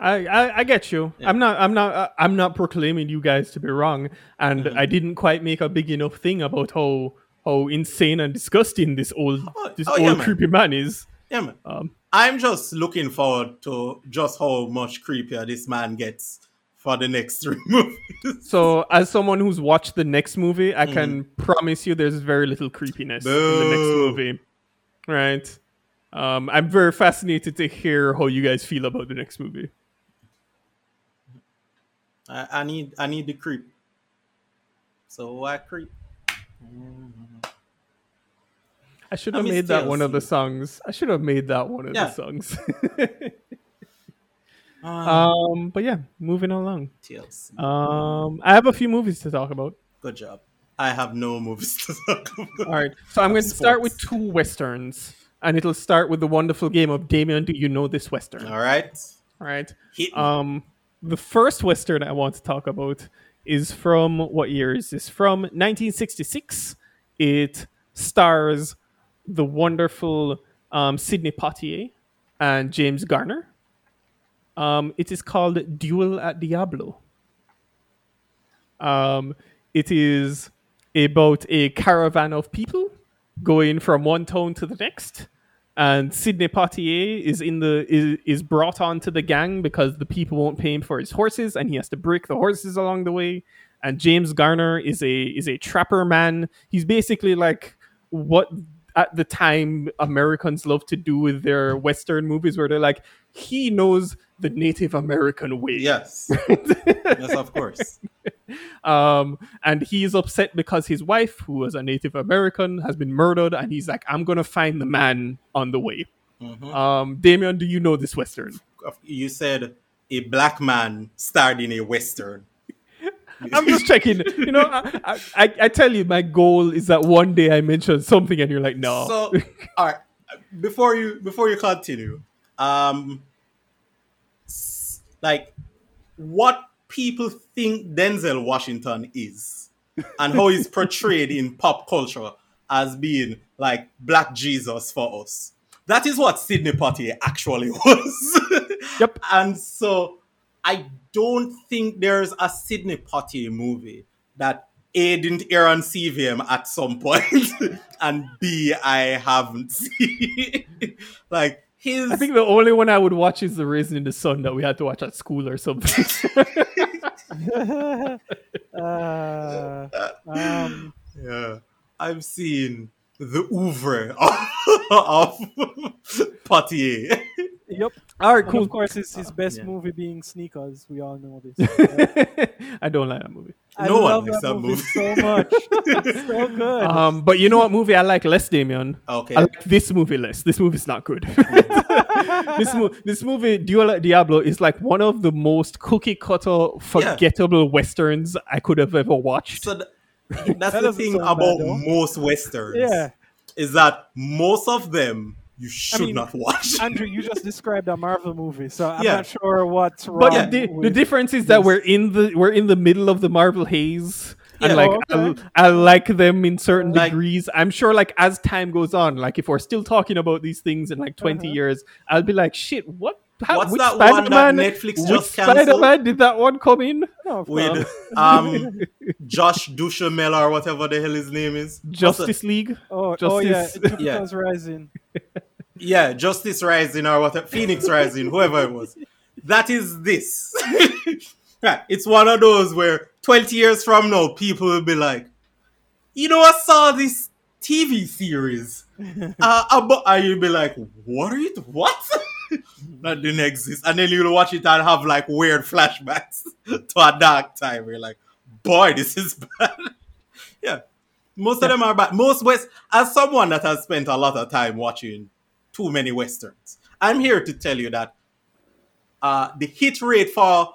I, I, I get you. I'm not I'm not uh, I'm not proclaiming you guys to be wrong, and Mm-hmm. I didn't quite make a big enough thing about how how insane and disgusting this old this oh, old yeah, creepy man is. yeah, man. Um, I'm just looking forward to just how much creepier this man gets for the next three movies. So, as someone who's watched the next movie, I can promise you there's very little creepiness in the next movie. Right? Um, I'm very fascinated to hear how you guys feel about the next movie. I, I need I need the creep. So I creep. I should have miss made that one of the songs. I should have made that one of Yeah. the songs. Um, um, but yeah, moving along. TLC. Um, I have a few movies to talk about. Good job. I have no movies to talk about. All right, so I'm going to start with two westerns, and it'll start with the wonderful game of Damien. Do you know this western? All right. All right. Hit me. Um, the first western I want to talk about is from what year is this? From 1966. It stars the wonderful um, Sidney Poitier and James Garner. Um, it is called Duel at Diablo. Um, it is about a caravan of people going from one town to the next, and Sidney Poitier is in the is, is brought onto the gang because the people won't pay him for his horses, and he has to break the horses along the way. And James Garner is a is a trapper man. He's basically like what at the time Americans love to do with their Western movies, where they're like, he knows the Native American way. yes. yes, of course. Um, and he's upset because his wife, who was a Native American, has been murdered, and he's like, "I'm gonna find the man on the way." Mhm. Um, Damien, do you know this western? You said a black man starred in a western. I'm just checking. You know, I, I, I tell you, my goal is that one day I mention something and you're like, no. So, all right. Before you before you continue, um, like, what people think Denzel Washington is, and how he's portrayed in pop culture as being like Black Jesus for us. That is what Sidney Poitier actually was. Yep. And so, I don't think there's a Sidney Poitier movie that A didn't air on CVM at some point, and B I haven't seen. like his, I think the only one I would watch is The Raisin in the Sun that we had to watch at school or something. uh, um, yeah, I've seen the oeuvre of, of Poitier. yep. All right, And cool. of course, his, his best yeah. movie being Sneakers. We all know this. I don't like that movie. I No one love likes that that movie, movie. so much. It's so good. Um, but you know what movie I like less, Damien? Okay. I like this movie less. This movie's not good. this, mo- this movie, Duel at Diablo, is like one of the most cookie cutter, forgettable westerns I could have ever watched. So th- that's That the thing about bad, most westerns. Yeah. Is that most of them you should mean, not watch. Andrew, you just described a Marvel movie, so I'm Yeah. not sure what's wrong. But yeah, the, the difference is that we're in the we're in the middle of the Marvel haze. And like Oh, okay. I, I like them in certain Like- degrees. I'm sure like as time goes on, like if we're still talking about these things in like 20 Uh-huh. years, I'll be like, shit, what how, What's which that one that Spider-Man, Netflix which just canceled? Spider-Man did that one come in? No, of with um Josh Duhamel or whatever the hell his name is. What's Justice League. oh, oh yeah, Justice- Jupiter's Rising. yeah, Justice Rising or whatever, Phoenix Rising, whoever it was. That is this. it's one of those where twenty years from now, people will be like, you know, I saw this TV series. uh, about, and you'll be like, what are you? What? That didn't exist. And then you'll watch it and have like weird flashbacks to a dark time. You're like, boy, this is bad. yeah. Most of them are bad. Most West, as someone that has spent a lot of time watching too many Westerns, I'm here to tell you that uh, the hit rate for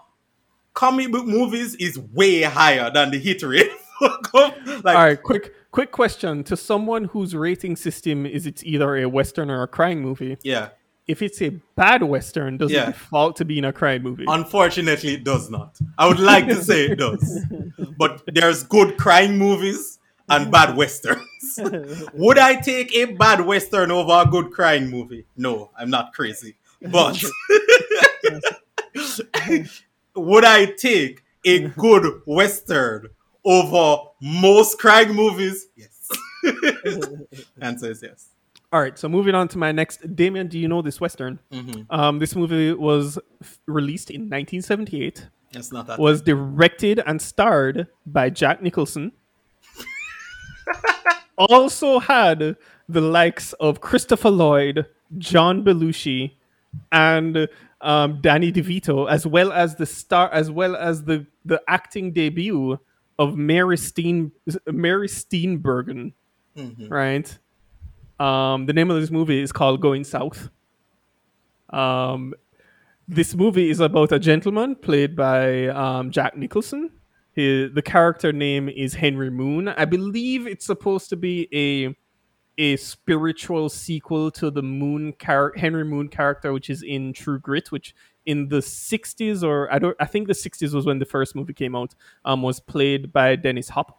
comic book movies is way higher than the hit rate like, All right, quick quick question to someone whose rating system is it's either a western or a crime movie. yeah. If it's a bad western, does Yeah. it default to being a crime movie? Unfortunately, it does not. I would like to say it does, but there's good crime movies and bad westerns. would I take a bad western over a good crime movie? No, I'm not crazy. But would I take a good western over most crime movies? Yes. Answer is yes. All right, so moving on to my next. Damien, do you know this western? Um, this movie was f- released in 1978. It's not that. Was directed and starred by Jack Nicholson. also had the likes of Christopher Lloyd, John Belushi, and um, Danny DeVito, as well as the star, as well as the the acting debut of Mary Steen Mary Steenburgen, right? Um, the name of this movie is called Going South. Um, this movie is about a gentleman played by um, Jack Nicholson. The character name is Henry Moon. I believe it's supposed to be a a spiritual sequel to the Moon char- Henry Moon character, which is in True Grit, which in the '60s or I don't I think the '60s was when the first movie came out. Um, was played by Dennis Hopper.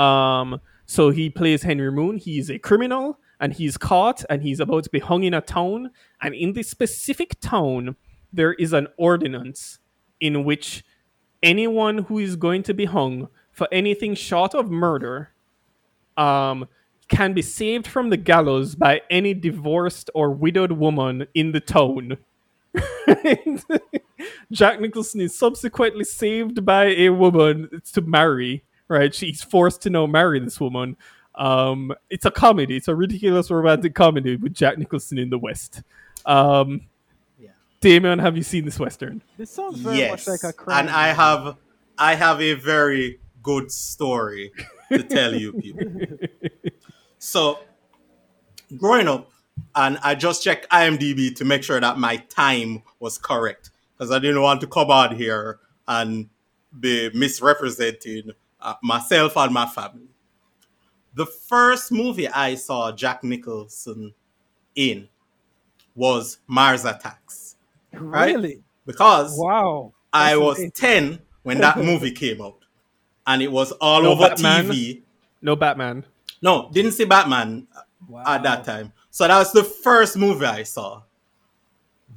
Um, so he plays Henry Moon. He's a criminal and he's caught and he's about to be hung in a town. And in this specific town, there is an ordinance in which anyone who is going to be hung for anything short of murder um, can be saved from the gallows by any divorced or widowed woman in the town. Jack Nicholson is subsequently saved by a woman to marry. Right, she's forced to now marry this woman. Um, it's a comedy. It's a ridiculous romantic comedy with Jack Nicholson in the West. Um, Yeah. Damien, have you seen this western? This sounds very yes, much like a crime. and I have I have a very good story to tell you people. so, growing up, and I just checked IMDb to make sure that my time was correct because I didn't want to come out here and be misrepresenting uh, myself and my family. The first movie I saw Jack Nicholson in was Mars Attacks. Right? Really? Because Wow. I was late. 10 when that movie came out. And it was all No over Batman? TV. No Batman. No, didn't see Batman at that time. So that was the first movie I saw.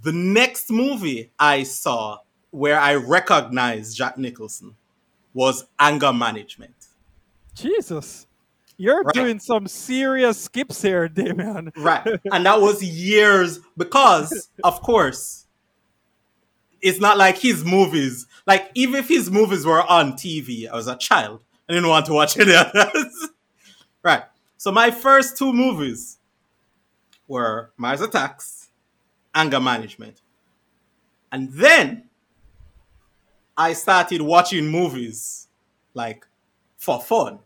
The next movie I saw where I recognized Jack Nicholson was Anger Management. Jesus. You're Right. doing some serious skips here, Damian. Right. and that was years because, of course, it's not like his movies, like, even if his movies were on TV, I was a child. I didn't want to watch any others. right. So my first two movies were Mars Attacks, Anger Management. And then I started watching movies like for fun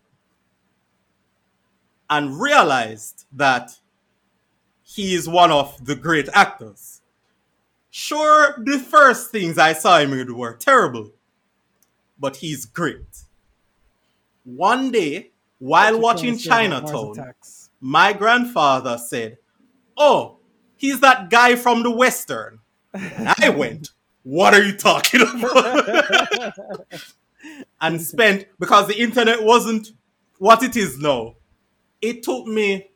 and realized that he is one of the great actors. Sure, the first things I saw him in were terrible, but he's great. One day, while watching trying to say about Mars Chinatown, my grandfather said, Oh, he's that guy from the Western. And I went, What are you talking about? and spent, because the internet wasn't what it is now, it took me,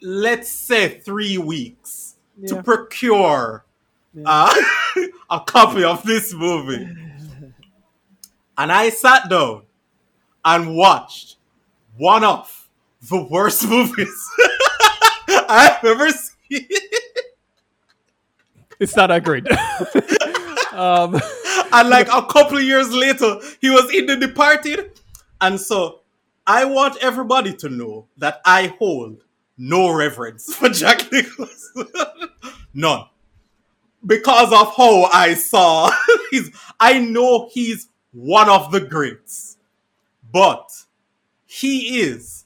let's say, three weeks to Yeah. procure uh, a copy of this movie. And I sat down and watched one of the worst movies I've ever seen. It's not that great. um, And like a couple of years later, he was in The Departed. And so I want everybody to know that I hold no reverence for Jack Nicholson. None. Because of how I saw he's I know he's one of the greats. But he is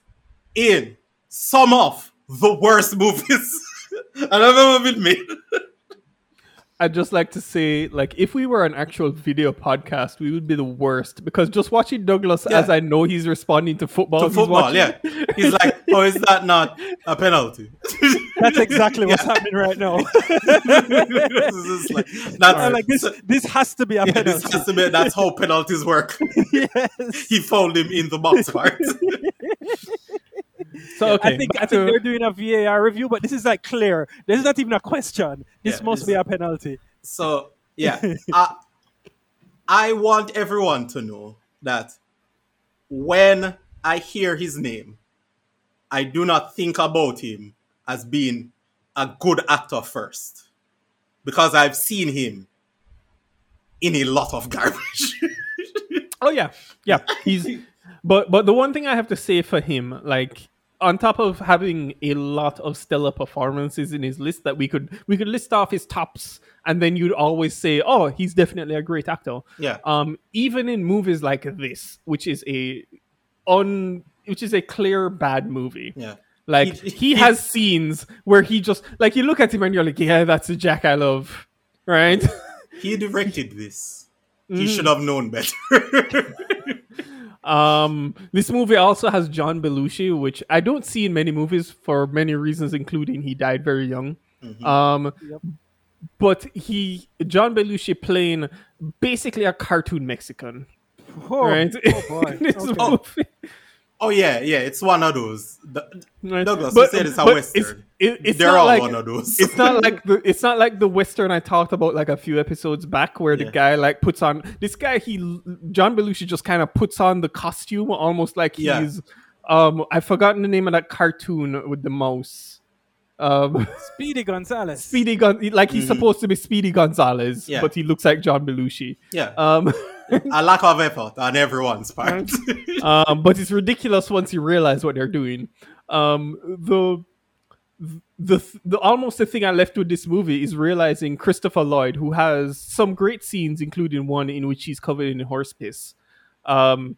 in some of the worst movies that have ever been made. I'd just like to say, like, if we were an actual video podcast, we would be the worst because just watching Douglas Yeah. as I know he's responding to football. to he's football, watching- yeah. He's like, oh, is that not a penalty? That's exactly what's happening right now. This is like, that's, I'm like this. This has to be a yeah, penalty. this has to be, that's how penalties work. yes. he found him in the box part. So okay, I think I think to- they're doing a VAR review, but this is like clear. This is not even a question. This Yeah, must this- be a penalty. so, yeah. I, I want everyone to know that when I hear his name, I do not think about him as being a good actor first. Because I've seen him in a lot of garbage. Oh yeah, yeah. He's but but the one thing I have to say for him, like on top of having a lot of stellar performances in his list that we could we could list off his tops and then you'd always say, Oh, he's definitely a great actor. Yeah. Um even in movies like this, which is a on which is a clear bad movie. yeah. Like He- he, he- has scenes where he just like you look at him and you're like, Yeah, that's a Jack I love. Right? He directed this. Mm. He should have known better. Um, this movie also has John Belushi, which I don't see in many movies for many reasons, including he died very young. Um, but he John Belushi playing basically a cartoon Mexican, Oh, right? oh boy. This Okay. movie. Oh yeah, yeah, it's one of those. The- Right. Douglas, But- you said it's a but western. it- it's They're not all like, one of those. it's not like the it's not like the western I talked about like a few episodes back where the guy like puts on this guy he John Belushi just kind of puts on the costume almost like Yeah. he's um I've forgotten the name of that cartoon with the mouse. Um Speedy Gonzales. Speedy Gon like he's supposed to be Speedy Gonzales, Mm-hmm. Yeah. but he looks like John Belushi. yeah, Um a lack of effort on everyone's part. um, but it's ridiculous once you realize what they're doing. Um, the the the almost the thing I left with this movie is realizing Christopher Lloyd, who has some great scenes, including one in which he's covered in horse piss, um,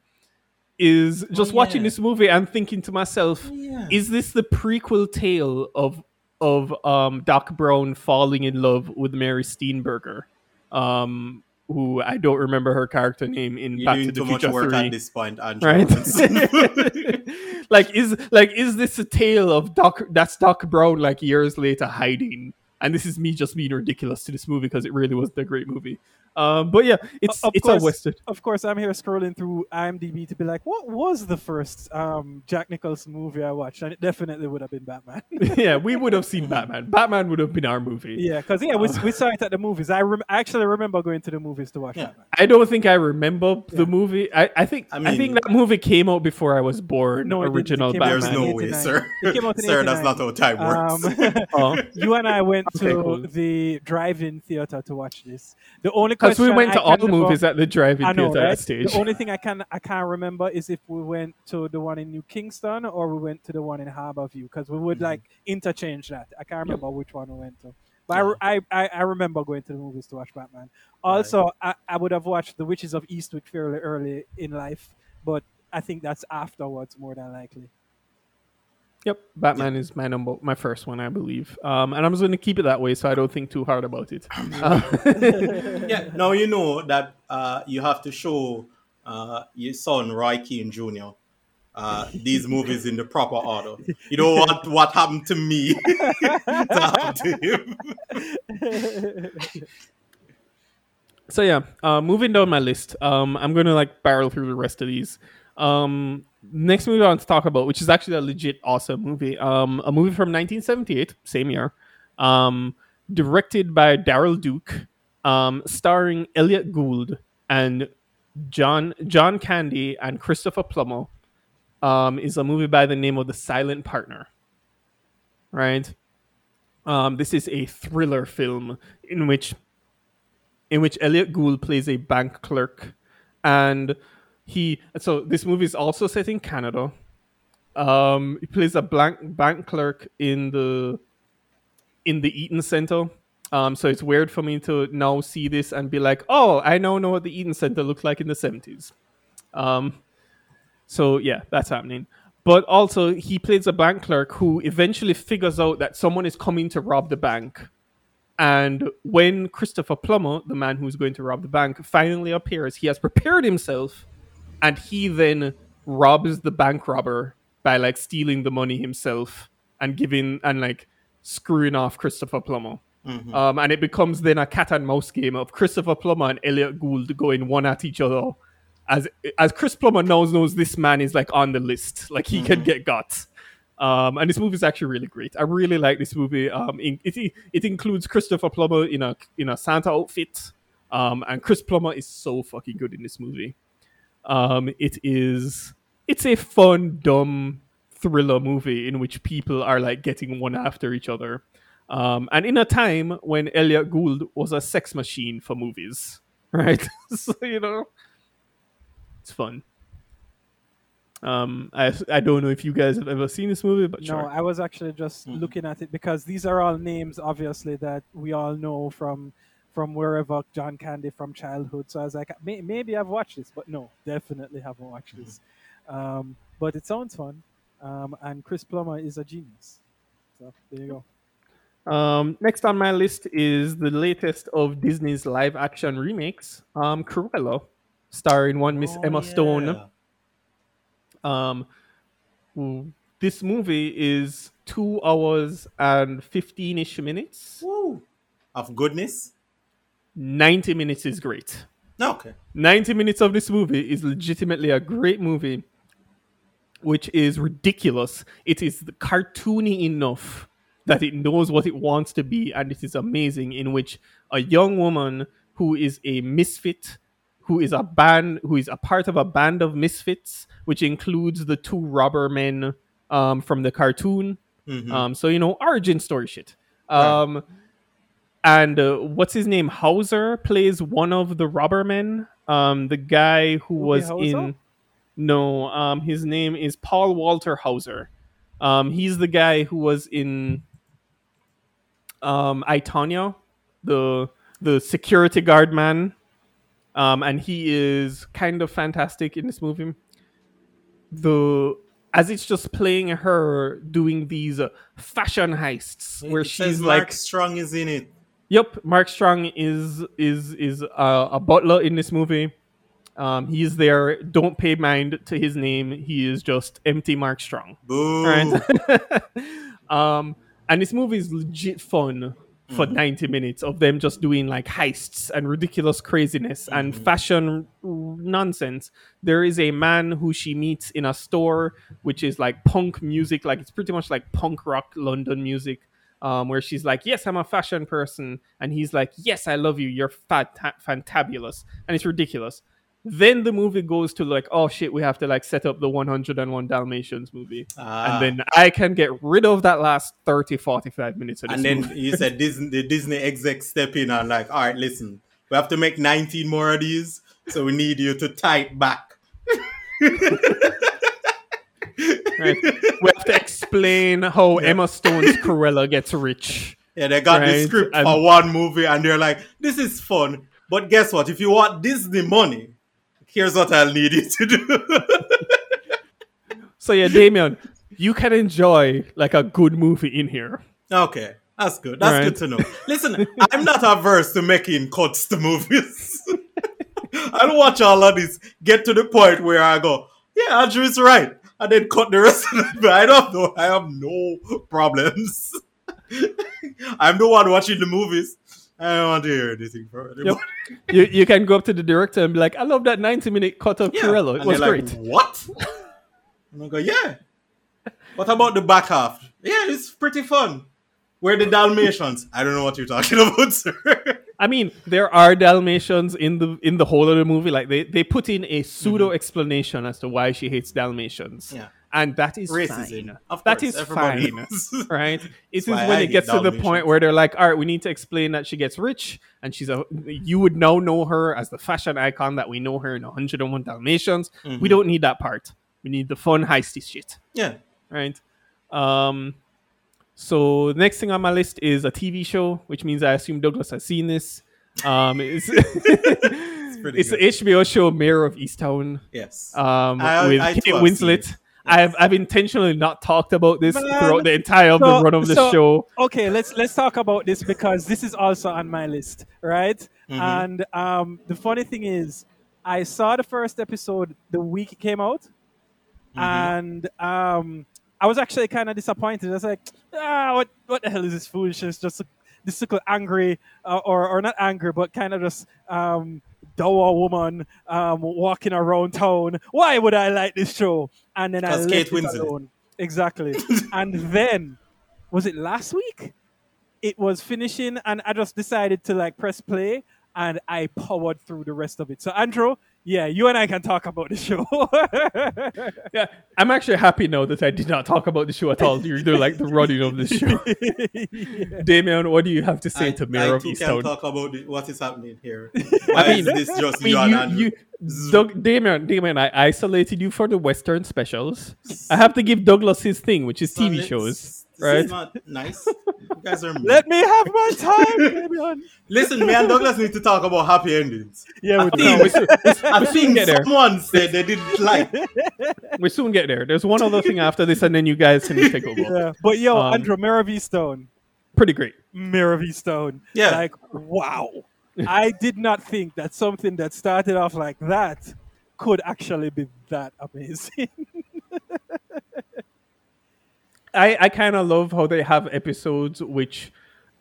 is just watching yeah. this movie and thinking to myself, yeah. is this the prequel tale of of um, Doc Brown falling in love with Mary Steenburgen? Um, who I don't remember her character name in You're Back doing to the too much work 3. at this point, Andrew. right? Like is like is this a tale of Doc that's Doc Brown like years later hiding? And this is me just being ridiculous to this movie because it really was a great movie. Um, but yeah, it's of it's course, a western. Of course, I'm here scrolling through IMDb to be like, what was the first um, Jack Nicholson movie I watched? And it definitely would have been Batman. yeah, we would have seen Batman. Batman would have been our movie. yeah, because yeah, we, we saw it at the movies. I rem- I actually remember going to the movies to watch Yeah. Batman. I don't think I remember the movie. I, I think I I, think that movie came out before I was born. No, it. It original came out There's no way, sir. It came out in sir, that's not how time works. Um, Oh. you and I went Okay, to cool. the drive-in theater to watch this. The only Because we went to all the movies at the drive-in theater right? stage. The only thing I can I can't remember is if we went to the one in New Kingston or we went to the one in Harborview because we would mm-hmm. like interchange that. I can't remember which one we went to. But I I, I, I remember going to the movies to watch Batman. Also, I, I would have watched The Witches of Eastwick fairly early in life, but I think that's afterwards more than likely. Yep, Batman is my number, my first one, I believe. Um, and I'm just going to keep it that way, so I don't think too hard about it. Uh, yeah, now you know that uh, you have to show uh, your son Roy Keane Jr. Uh, these movies in the proper order. You don't want what happened to me to happen to him. so yeah, uh, moving down my list, um, I'm going to like barrel through the rest of these. Um, next movie I want to talk about, which is actually a legit awesome movie, um, a movie from 1978, same year, um, directed by Daryl Duke, um, starring Elliott Gould and John John Candy and Christopher Plummer. Um, is a movie by the name of The Silent Partner. Right. Um, this is a thriller film in which in which Elliott Gould plays a bank clerk, and he. So this movie is also set in Canada. Um, he plays a blank bank clerk in the in the Eaton Center. Um, so it's weird for me to now see this and be like, oh, I now know what the Eaton Center looked like in the seventies. Um, so yeah, that's happening. But also, he plays a bank clerk who eventually figures out that someone is coming to rob the bank. And when Christopher Plummer, the man who's going to rob the bank, finally appears, he has prepared himself, and he then robs the bank robber by like stealing the money himself and giving and like screwing off Christopher Plummer. Um, and it becomes then a cat and mouse game of Christopher Plummer and Elliott Gould going one at each other. As as Chris Plummer knows knows this man is like on the list, like he can get got. Um, and this movie is actually really great. I really like this movie. Um, in, it it includes Christopher Plummer in a in a Santa outfit. Um, and Chris Plummer is so fucking good in this movie. Um, it is it's a fun, dumb thriller movie in which people are like getting one after each other. Um, and in a time when Elliott Gould was a sex machine for movies, right? so you know, it's fun. Um, I I don't know if you guys have ever seen this movie, but No, sure. I was actually just looking at it because these are all names, obviously, that we all know from from wherever John Candy from childhood. So I was like, may, maybe I've watched this, but no, definitely haven't watched this. Um, but it sounds fun, um, and Chris Plummer is a genius. So there you go. Um, next on my list is the latest of Disney's live action remakes, um, Cruella, starring one Miss Oh, Emma Stone. Um, w- this movie is two hours and 15 ish minutes. Woo. Of goodness. 90 minutes is great. Okay. 90 minutes of this movie is legitimately a great movie, which is ridiculous. It is cartoony enough that it knows what it wants to be, and it is amazing. In which a young woman who is a misfit, who is a band, who is a part of a band of misfits, which includes the two robber men um, from the cartoon. Um, so you know, origin story shit. Um, and uh, what's his name? Hauser plays one of the robber men. Um, the guy who was Hauser? in. No, um, his name is Paul Walter Hauser. Um, he's the guy who was in. Um, I the the security guard man. Um, and he is kind of fantastic in this movie. The as it's just playing her doing these uh, fashion heists where It she's like Mark Strong is in it. Yep, Mark Strong is is is uh, a butler in this movie. Um, he's there. Don't pay mind to his name. He is just empty Mark Strong. Boo. Right. um, and this movie is legit fun for 90 minutes of them just doing like heists and ridiculous craziness and fashion nonsense. There is a man who she meets in a store, which is like punk music, like it's pretty much like punk rock London music. Um, where she's like, "Yes, I'm a fashion person," and he's like, "Yes, I love you. You're fat, fantabulous," and it's ridiculous. Then the movie goes to like, "Oh shit, we have to like set up the 101 Dalmatians movie," Ah. and then I can get rid of that last 30, 45 minutes of this And then movie. you said Disney, the Disney exec step in and like, all right, listen, we have to make 19 more of these, so we need you to tight back. Right? we have to explain how Emma Stone's Cruella gets rich. Yeah, they got the script and- for one movie and they're like, this is fun, but guess what? If you want Disney money, here's what I'll need you to do. So yeah, Damien, you can enjoy like a good movie in here. okay, that's good. That's Right. good to know. Listen, I'm not averse to making cuts to movies. I'll watch all of this, get to the point where I go, yeah, Andrew is right. And then cut the rest of it. But I don't know. I have no problems. I'm the one watching the movies. I don't want to hear anything from anybody. You you can go up to the director and be like, I love that 90 minute cut of Yeah. It And was great. Like, what? And I go, yeah. What about the back half? Yeah, it's pretty fun. Where the Dalmatians? I don't know what you're talking about, sir. I mean, there are Dalmatians in the in the whole of the movie. Like they, they put in a pseudo explanation as to why she hates Dalmatians. Yeah. And that is Racism. fine. Of That course, is fine. knows. right? It is when I it gets hate to the point where they're like, all right, we need to explain that she gets rich and she's a you would now know her as the fashion icon that we know her in 101 Dalmatians. Mm-hmm. We don't need that part. We need the fun heisty shit. yeah. Right. Um so the next thing on my list is a TV show, which means I assume Douglas has seen this. Um it's pretty it's the. HBO show Mare of Easttown Yes. um, I- with I Kate too have Winslet. I've I've intentionally not talked about this Man, throughout the entire of the so- run of the so- show. Okay, let's let's talk about this because this is also on my list, right? Mm-hmm. And um, the funny thing is, I saw the first episode the week it came out, Mm-hmm. and um, I was actually kind of disappointed. I was like, ah, what what the hell is this foolishness? Just this little angry, uh, or or not angry, but kind of just um, dour woman um, walking around town. Why would I like this show? And then I left Kate it Winslet. alone. Exactly. and then was it last week? It was finishing, and I just decided to like press play, and I powered through the rest of it. So Andrew, yeah, you and I can talk about the show. Yeah, I'm actually happy now that I did not talk about the show at all. You're doing like the running of the show. Damien, what do you have to say I, to Mare I of too can Easttown? talk about the, what is happening here. Why is this just I mean, you and you, Andrew? you, Doug, Damien, Damien, I isolated you for the Western specials. I have to give Douglas his thing, which is So TV shows, This right? is not nice. You guys are mean. Let me have my time, Listen, me and Douglas need to talk about happy endings. Yeah, we think, we soon- I think get there. someone said they didn't like. We soon get there. There's one other thing after this, and then you guys can take over. Yeah. But yo, Um, Andrew, Stone. Pretty great. V Stone. Yeah. Like, wow. I did not think that something that started off like that could actually be that amazing. I, I kind of love how they have episodes which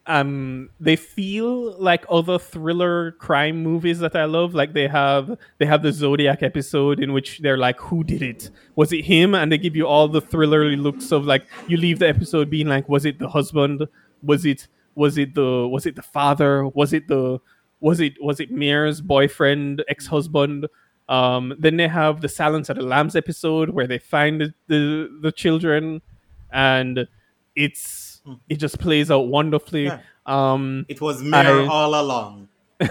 um they feel like other thriller crime movies that I love. Like they have they have the Zodiac episode in which they're like, who did it? Was it him? And they give you all the thrillerly looks of like you leave the episode being like, was it the husband? Was it was it the was it the father? Was it the was it was it Mare's boyfriend, ex husband? Um, then they have the Silence of the Lambs episode where they find the, the, the children and it's it just plays out wonderfully. Yeah. Um, It was Mare I- all along.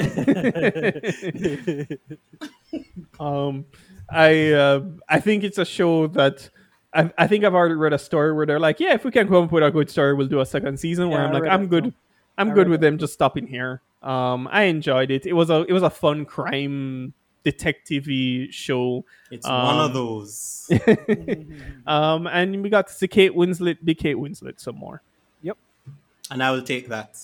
um, I uh, I think it's a show that I, I think I've already read a story where they're like, yeah, if we can come up with a good story, we'll do a second season. Where Yeah, I'm like, I'm good. too. I'm I good with them just stopping here. Um, I enjoyed it. It was a it was a fun crime detective show. It's one Um, of those. Um, and we got to see Kate Winslet be Kate Winslet some more. Yep. And I will take that.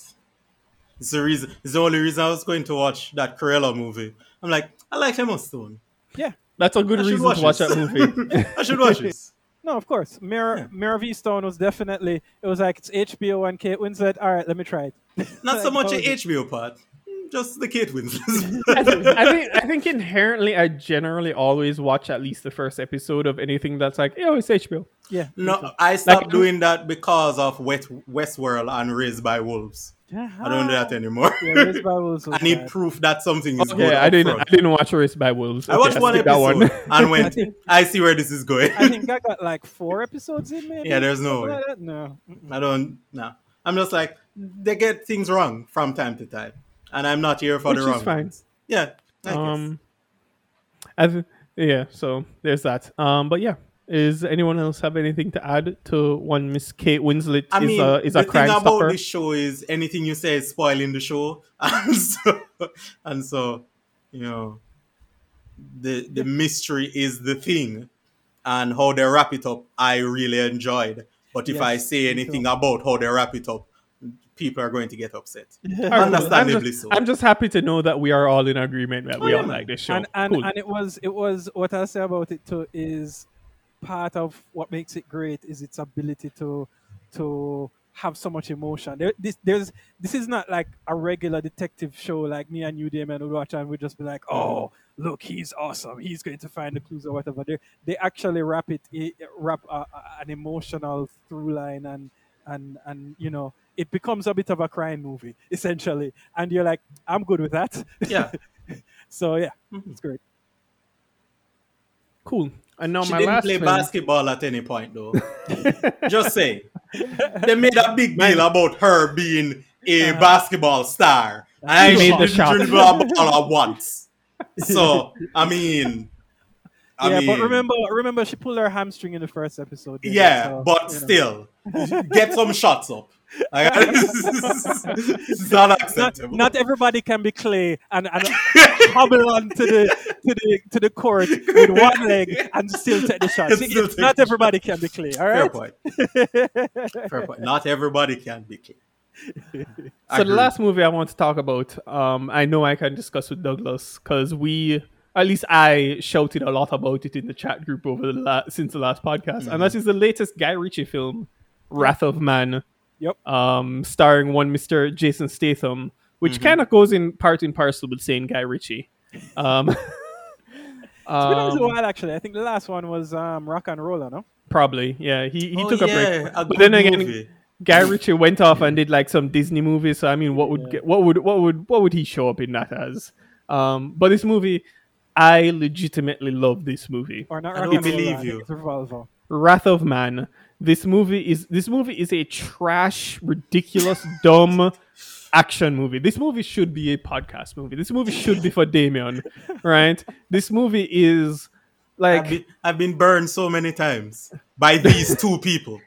It's the reason. It's the only reason I was going to watch that Cruella movie. I'm like, I like Emma Stone. Yeah. That's a good I should reason watch to watch this. that movie. I should watch this. No, of course. Mirror Mirror V Stone was definitely. It was like it's HBO and Kate Winslet. All right, let me try it. Not so much how the? HBO part, just the Kate Winslet. I, think, I think I think inherently I generally always watch at least the first episode of anything that's like, oh, it's HBO. Yeah. no, I stopped Like- doing that because of Wet Westworld and Raised by Wolves. I don't do that ah. anymore. Yeah, Raised by Wolves I need bad. proof that something is oh, Okay, good. I didn't upfront. I didn't watch Raised by Wolves. I Okay, watched I'll one episode one. and I think- I see where this is going. I think I got like four episodes in, maybe. Yeah, there's no way. like? No. I don't. No, I'm just like they get things wrong from time to time, and I'm not here for Which the wrong fine. ones. Yeah, I. Um, th- yeah. So there's that. Um, but yeah, is anyone else have anything to add to one Miss Kate Winslet I is a is a crime thing about stopper? this show is anything you say is spoiling the show, and so, and so you know, the the mystery is the thing, and how they wrap it up. I really enjoyed, but if Yes, I say anything about how they wrap it up, people are going to get upset. All right, cool. I'm Understandably just, so. I'm just happy to know that we are all in agreement that we Oh, all yeah. like this show. And and, Cool. and it was it was what I say about it too is part of what makes it great is its ability to to have so much emotion. There, this there's this is not like a regular detective show like me and you, Damon, would watch and we'd just be like, oh, look, he's awesome. He's going to find the clues or whatever. They they actually wrap it i- wrap a, a- an emotional through line and and and you know it becomes a bit of a crime movie essentially. And you're like, I'm good with that. yeah, so yeah, Mm-hmm. it's great. cool. And now she my didn't last play film- basketball at any point though. just say they made a big deal about her being a basketball star, and She she made the didn't shot. dribble a ball at once. So I mean, I yeah, mean, but remember, remember, she pulled her hamstring in the first episode. didn't yeah. So, but you know. still, get some shots up. Like, it's not not, acceptable. not everybody can be clay and, and hobble on to the to the to the court with one leg and still take the shot. And See, still it's- take not the everybody can be clay. All Fair point. Fair point. Not everybody can be clay. So the last movie I want to talk about, um, I know I can discuss with Douglas because we, at least I, shouted a lot about it in the chat group over the la- since the last podcast, and that is the latest Guy Ritchie film, Wrath of Man, Yep. um, starring one Mister Jason Statham, which kind of goes in part and parcel with saying Guy Ritchie. Um, It's been a um, little while actually. I think the last one was um, RocknRolla, no? probably, yeah. He he Oh, took a break, a but then again, movie. Guy Ritchie went off and did like some Disney movies. So I mean, what would get, what would what would what would he show up in that as? Um, but this movie, I legitimately love this movie. Or not I don't believe you. Wrath of Man. This movie is this movie is a trash, ridiculous, dumb action movie. This movie should be a podcast movie. This movie should be for Damien, right? This movie is like I've been, I've been burned so many times by these two people.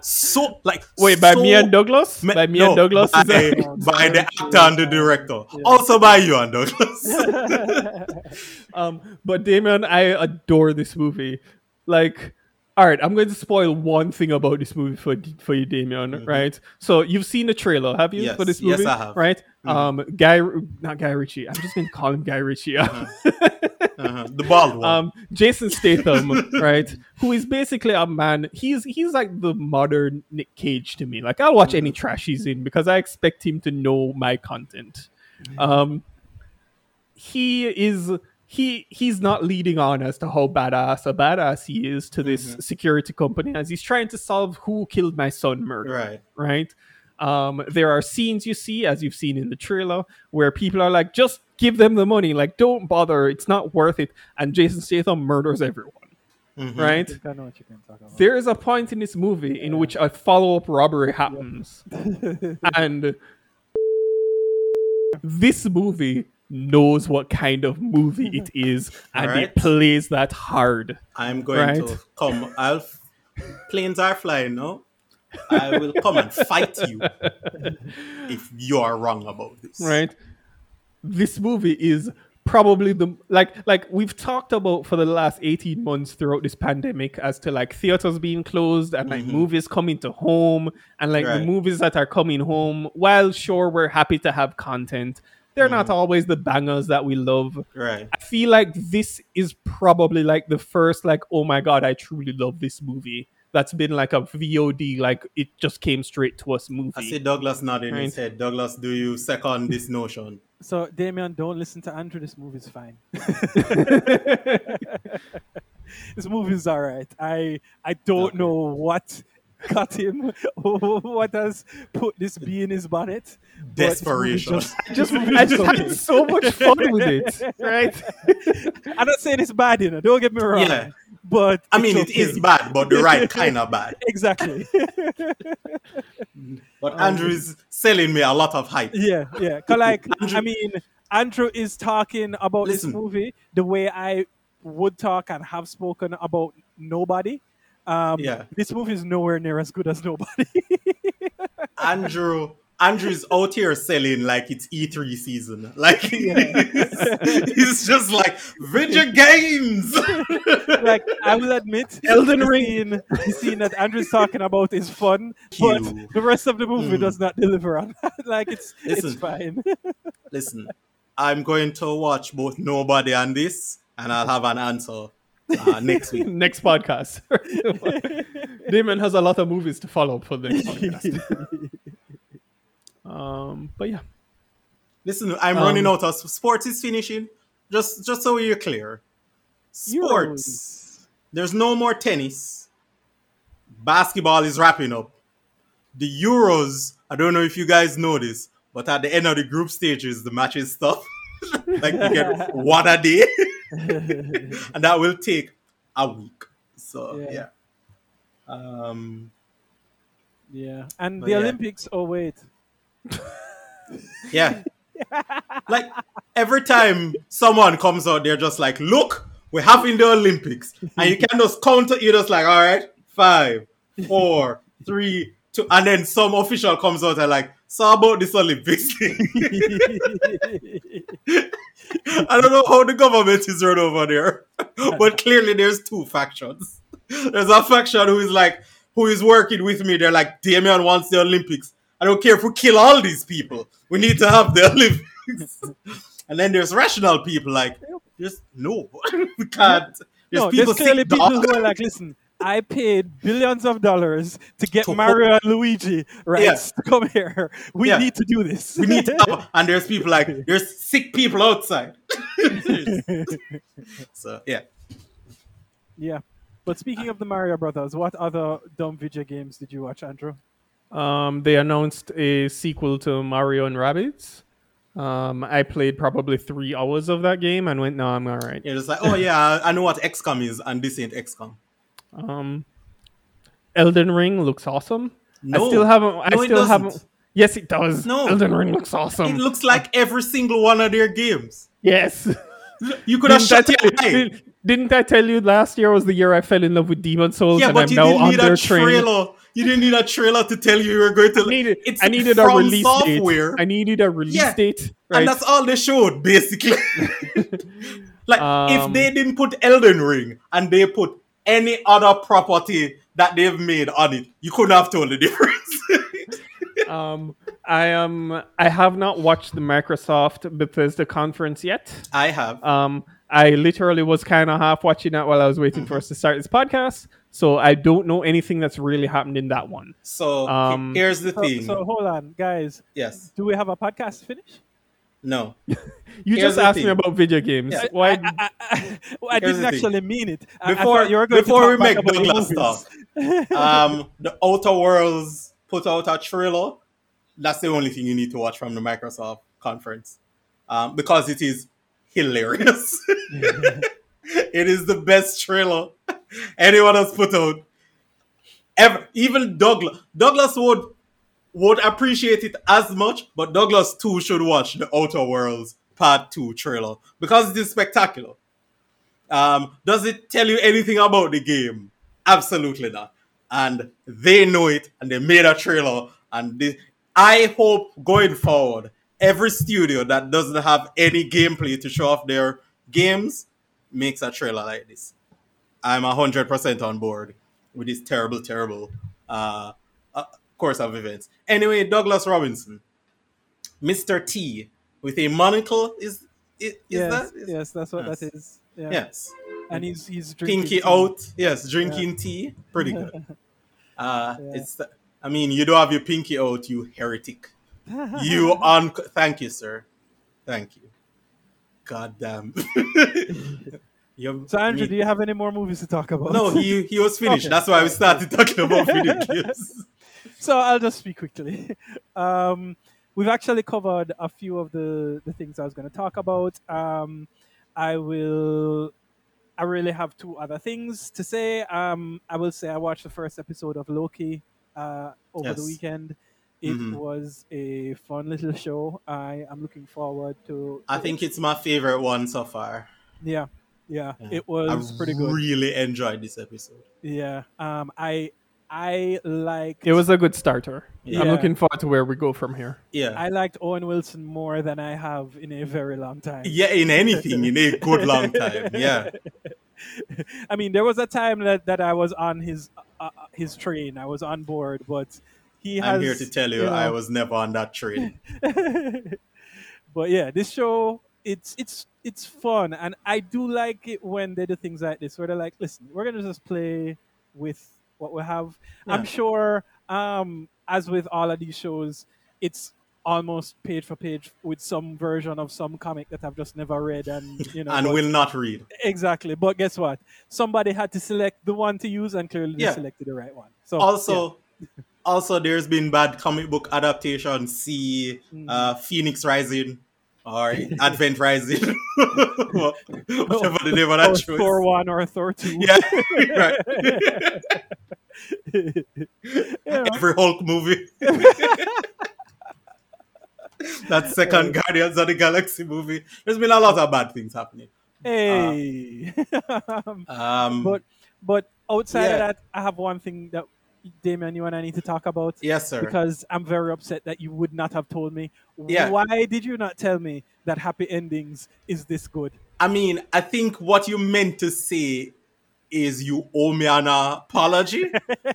So like wait by so me and Douglas. ma- by me no, and Douglas. by, is that- by the actor and the director. Also by you and Douglas. Um, but Damien, I adore this movie. Like, all right, I'm going to spoil one thing about this movie for for you, Damien. Right? So you've seen the trailer, have you, Yes, for this yes, movie? I have. Right? Um, Guy, not Guy Ritchie. I'm just going to call him Guy Ritchie. Uh-huh. The bald one. um, Jason Statham, right? Who is basically a man. He's he's like the modern Nick Cage to me. Like I'll watch any trash he's in because I expect him to know my content. Um, he is he he's not leading on as to how badass a badass he is to this security company as he's trying to solve who killed my son murder right. right? Um, there are scenes you see, as you've seen in the trailer, where people are like, just give them the money, like, don't bother, it's not worth it. And Jason Statham murders everyone, Mhm. right? I know what you can talk about. There is a point in this movie in which a follow up robbery happens, and this movie knows what kind of movie it is, and Alright. it plays that hard. I'm going Right. to come. I'll f- planes are flying, no? I will come and fight you if you are wrong about this. right? This movie is probably the like like we've talked about for the last 18 months throughout this pandemic as to like theaters being closed and like mm-hmm. movies coming to home and like the movies that are coming home while sure we're happy to have content they're not mm. always the bangers that we love Right. i feel like this is probably like the first like oh my god i truly love this movie that's been like a vod like it just came straight to us movie I see Douglas nodding his Right. head. Douglas, do you second this notion? So, Damien, don't listen to Andrew. This movie's fine. this movie's all right. I I don't Okay. know what got him, what has put this bee in his bonnet. but this movie's Desperation. Just, just i just okay. had so much fun with it right I'm not saying it's bad, you know. Don't get me wrong. Yeah. But I mean, it's it is bad, but the right kind of bad. Exactly. But Andrew is selling me a lot of hype. Yeah, yeah. 'Cause like, Andrew- I mean, Andrew is talking about Listen. this movie the way I would talk and have spoken about Nobody. Um, Yeah. This movie is nowhere near as good as Nobody. Andrew Andrew's out here selling like it's E3 season. Like he's just like video games. like, I will admit, Elden the Ring. Scene, the scene that Andrew's talking about is fun, but the rest of the movie Mm. does not deliver on that. like, it's it's fine. Listen, I'm going to watch both Nobody and this, and I'll have an answer uh, next week. next podcast. Damon has a lot of movies to follow up for the next podcast. um, but yeah, Listen, I'm Um, running out of sports is finishing. Just just so you're clear. Sports. There's no more tennis. Basketball is wrapping up. The Euros, I don't know if you guys know this, but at the end of the group stages, the matches stop. like you get one a day. and that will take a week. So Yeah. yeah. Um yeah, and the yeah. Olympics. Oh wait, Yeah. like every time someone comes out, they're just like, look, we're having the Olympics. And you can just count it, you're just like, all right, five, four, three, two. And then some official comes out and like, so about this Olympics thing. I don't know how the government is run over there. but clearly there's two factions. There's a faction who is like, who is working with me. They're like, Damien wants the Olympics. I don't care if we kill all these people. We need to have the Olympics. and then there's rational people like, just no, we can't. There's no, people there's clearly people dog. who are like, listen, I paid billions of dollars to get To Mario and Luigi rights to come here. We Yeah. need to do this. We need to have, and there's people like, there's sick people outside. so, yeah. yeah. But speaking of the Mario Brothers, what other dumb video games did you watch, Andrew? um, they announced a sequel to Mario and Rabbids. Um, I played probably three hours of that game and went, "No, I'm all right." You're just like, oh, yeah, I know what XCOM is, and this ain't XCOM. Um, Elden Ring looks awesome. No. I still haven't. I No, still haven't. Yes, it does. No. Elden Ring looks awesome. It looks like every single one of their games. yes. You could have shut your eye. didn't, I tell you last year was the year I fell in love with Demon Souls Yeah, and but I'm you now didn't need a train? trailer. You didn't need a trailer to tell you you were going to. I needed, it's I needed a release software, date. I needed a release Yeah. date. Right? and that's all they showed basically. like if Um, they didn't put Elden Ring and they put any other property that they've made on it, you couldn't have told the difference. um, I am. I have not watched the Microsoft Bethesda conference yet. I have. Um, I literally was kind of half watching that while I was waiting for us to start this podcast. So I don't know anything that's really happened in that one. So um, here's the So, thing. so hold on, guys. yes. Do we have a podcast to finish? No. You Here's just the asked me about video games. Yeah. Why? I, I, I, well, I didn't the thing. actually mean it. I- I Before, you were going to before we make the Douglas movies. talk, um, the Outer Worlds put out a trailer. That's the only thing you need to watch from the Microsoft conference, um, because it is hilarious. it is the best trailer anyone has put out. Ever, even Douglas, Douglas would would appreciate it as much, but Douglas too should watch the Outer Worlds Part Two trailer because it is spectacular. Um, does it tell you anything about the game? Absolutely not. And they know it, and they made a trailer. And they, I hope going forward, every studio that doesn't have any gameplay to show off their games makes a trailer like this. I'm hundred percent on board with this terrible, terrible uh, course of events. Anyway, Douglas Robinson, Mr. T, with a monocle is is, is yes, that? Is, yes, that's what yes. that is. Yeah. Yes. And he's he's drinking Pinky tea. out. Yes, drinking tea. Pretty good. Uh, Yeah. It's. I mean, you don't have your pinky out, you heretic. You on? Thank you, sir. Thank you. God damn. You- So Andrew, mean- do you have any more movies to talk about? no, he he was finished. Okay. That's why we started talking about video games. So I'll just speak quickly. Um, we've actually covered a few of the, the things I was going to talk about. Um, I will. I really have two other things to say. Um, I will say I watched the first episode of Loki uh, over the weekend. It Mhm. was a fun little show. I am looking forward to. I think it's my favorite one so far. Yeah, yeah, Yeah. it was I pretty good. Really enjoyed this episode. Yeah, um, I I like It was a good starter. I'm looking forward to where we go from here. Yeah. I liked Owen Wilson more than I have in a very long time. yeah, in anything, in a good long time. Yeah. I mean, there was a time that, that I was on his uh, uh, his train. I was on board, but he has. I'm here to tell you, know- I was never on that train. but yeah, this show it's it's it's fun, and I do like it when they do things like this, where they're like, "Listen, we're gonna just play with what we have." I'm sure, um, as with all of these shows, it's almost page for page with some version of some comic that I've just never read, and you know, and but- will not read. exactly. But guess what? Somebody had to select the one to use, and clearly they Yeah. selected the right one. So also also there's been bad comic book adaptation. see Mm. uh phoenix rising or advent rising What- whatever the name of that or show Thor one or Thor two. yeah right Yeah. every hulk movie that second guardians of the galaxy movie there's been a lot of bad things happening Hey. um but but outside Yeah. of that, I have one thing that Damien, you and I need to talk about. yes sir Because I'm very upset that you would not have told me. Yeah. Why did you not tell me that happy endings is this good? I mean, I think what you meant to say is you owe me an apology.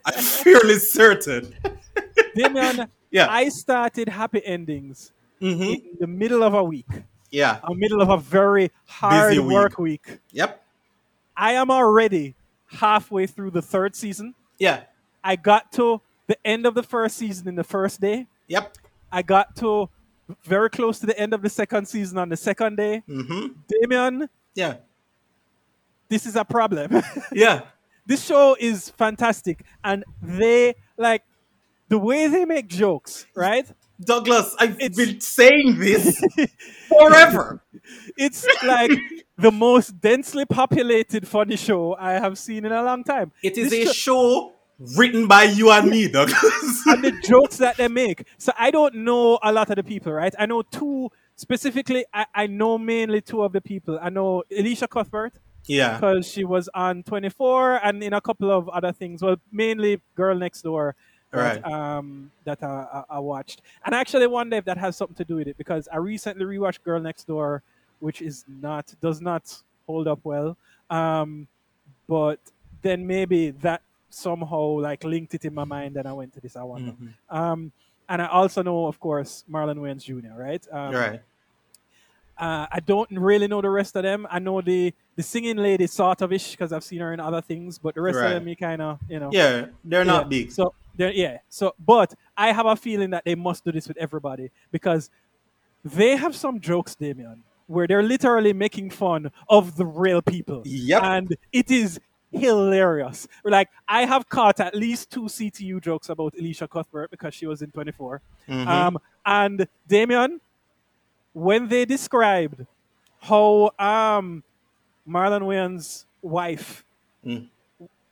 I'm fairly certain. Damien, Yeah. I started happy endings hmm in the middle of a week, Yeah. a middle of a very hard Busy week. work week. Yep. I am already halfway through the third season. Yeah. I got to the end of the first season in the first day. Yep. I got to very close to the end of the second season on the second day. hmm Damien, Yeah. this is a problem. Yeah. this show is fantastic. And they, like, the way they make jokes, right? Douglas, I've It's- been saying this forever. It's like the most densely populated funny show I have seen in a long time. It is This a show written by you and me, Douglas. and the jokes that they make. So I don't know a lot of the people, right? I know two specifically. I, I know mainly two of the people. I know Elisha Cuthbert yeah. because she was on 24 and in a couple of other things. Well, mainly Girl Next Door. That, Right. um, that I, I, I watched, and I actually wonder if that has something to do with it because I recently rewatched Girl Next Door, which is not does not hold up well. Um, but then maybe that somehow like linked it in my mind, and I went to this. I wonder. Mhm. Um, and I also know, of course, Marlon Wayans Jr. Right? Um, Right. Uh, I don't really know the rest of them. I know the the singing lady sort of ish because I've seen her in other things, but the rest Right. of them, you kind of, you know, Yeah. They're not yeah. big. So they're yeah. So but I have a feeling that they must do this with everybody because they have some jokes, Damien, where they're literally making fun of the real people. Yep. And it is hilarious. Like I have caught at least two CTU jokes about Elisha Cuthbert because she was in 24. Mhm. Um, and Damien, when they described how um, Marlon Wayans' wife Mm.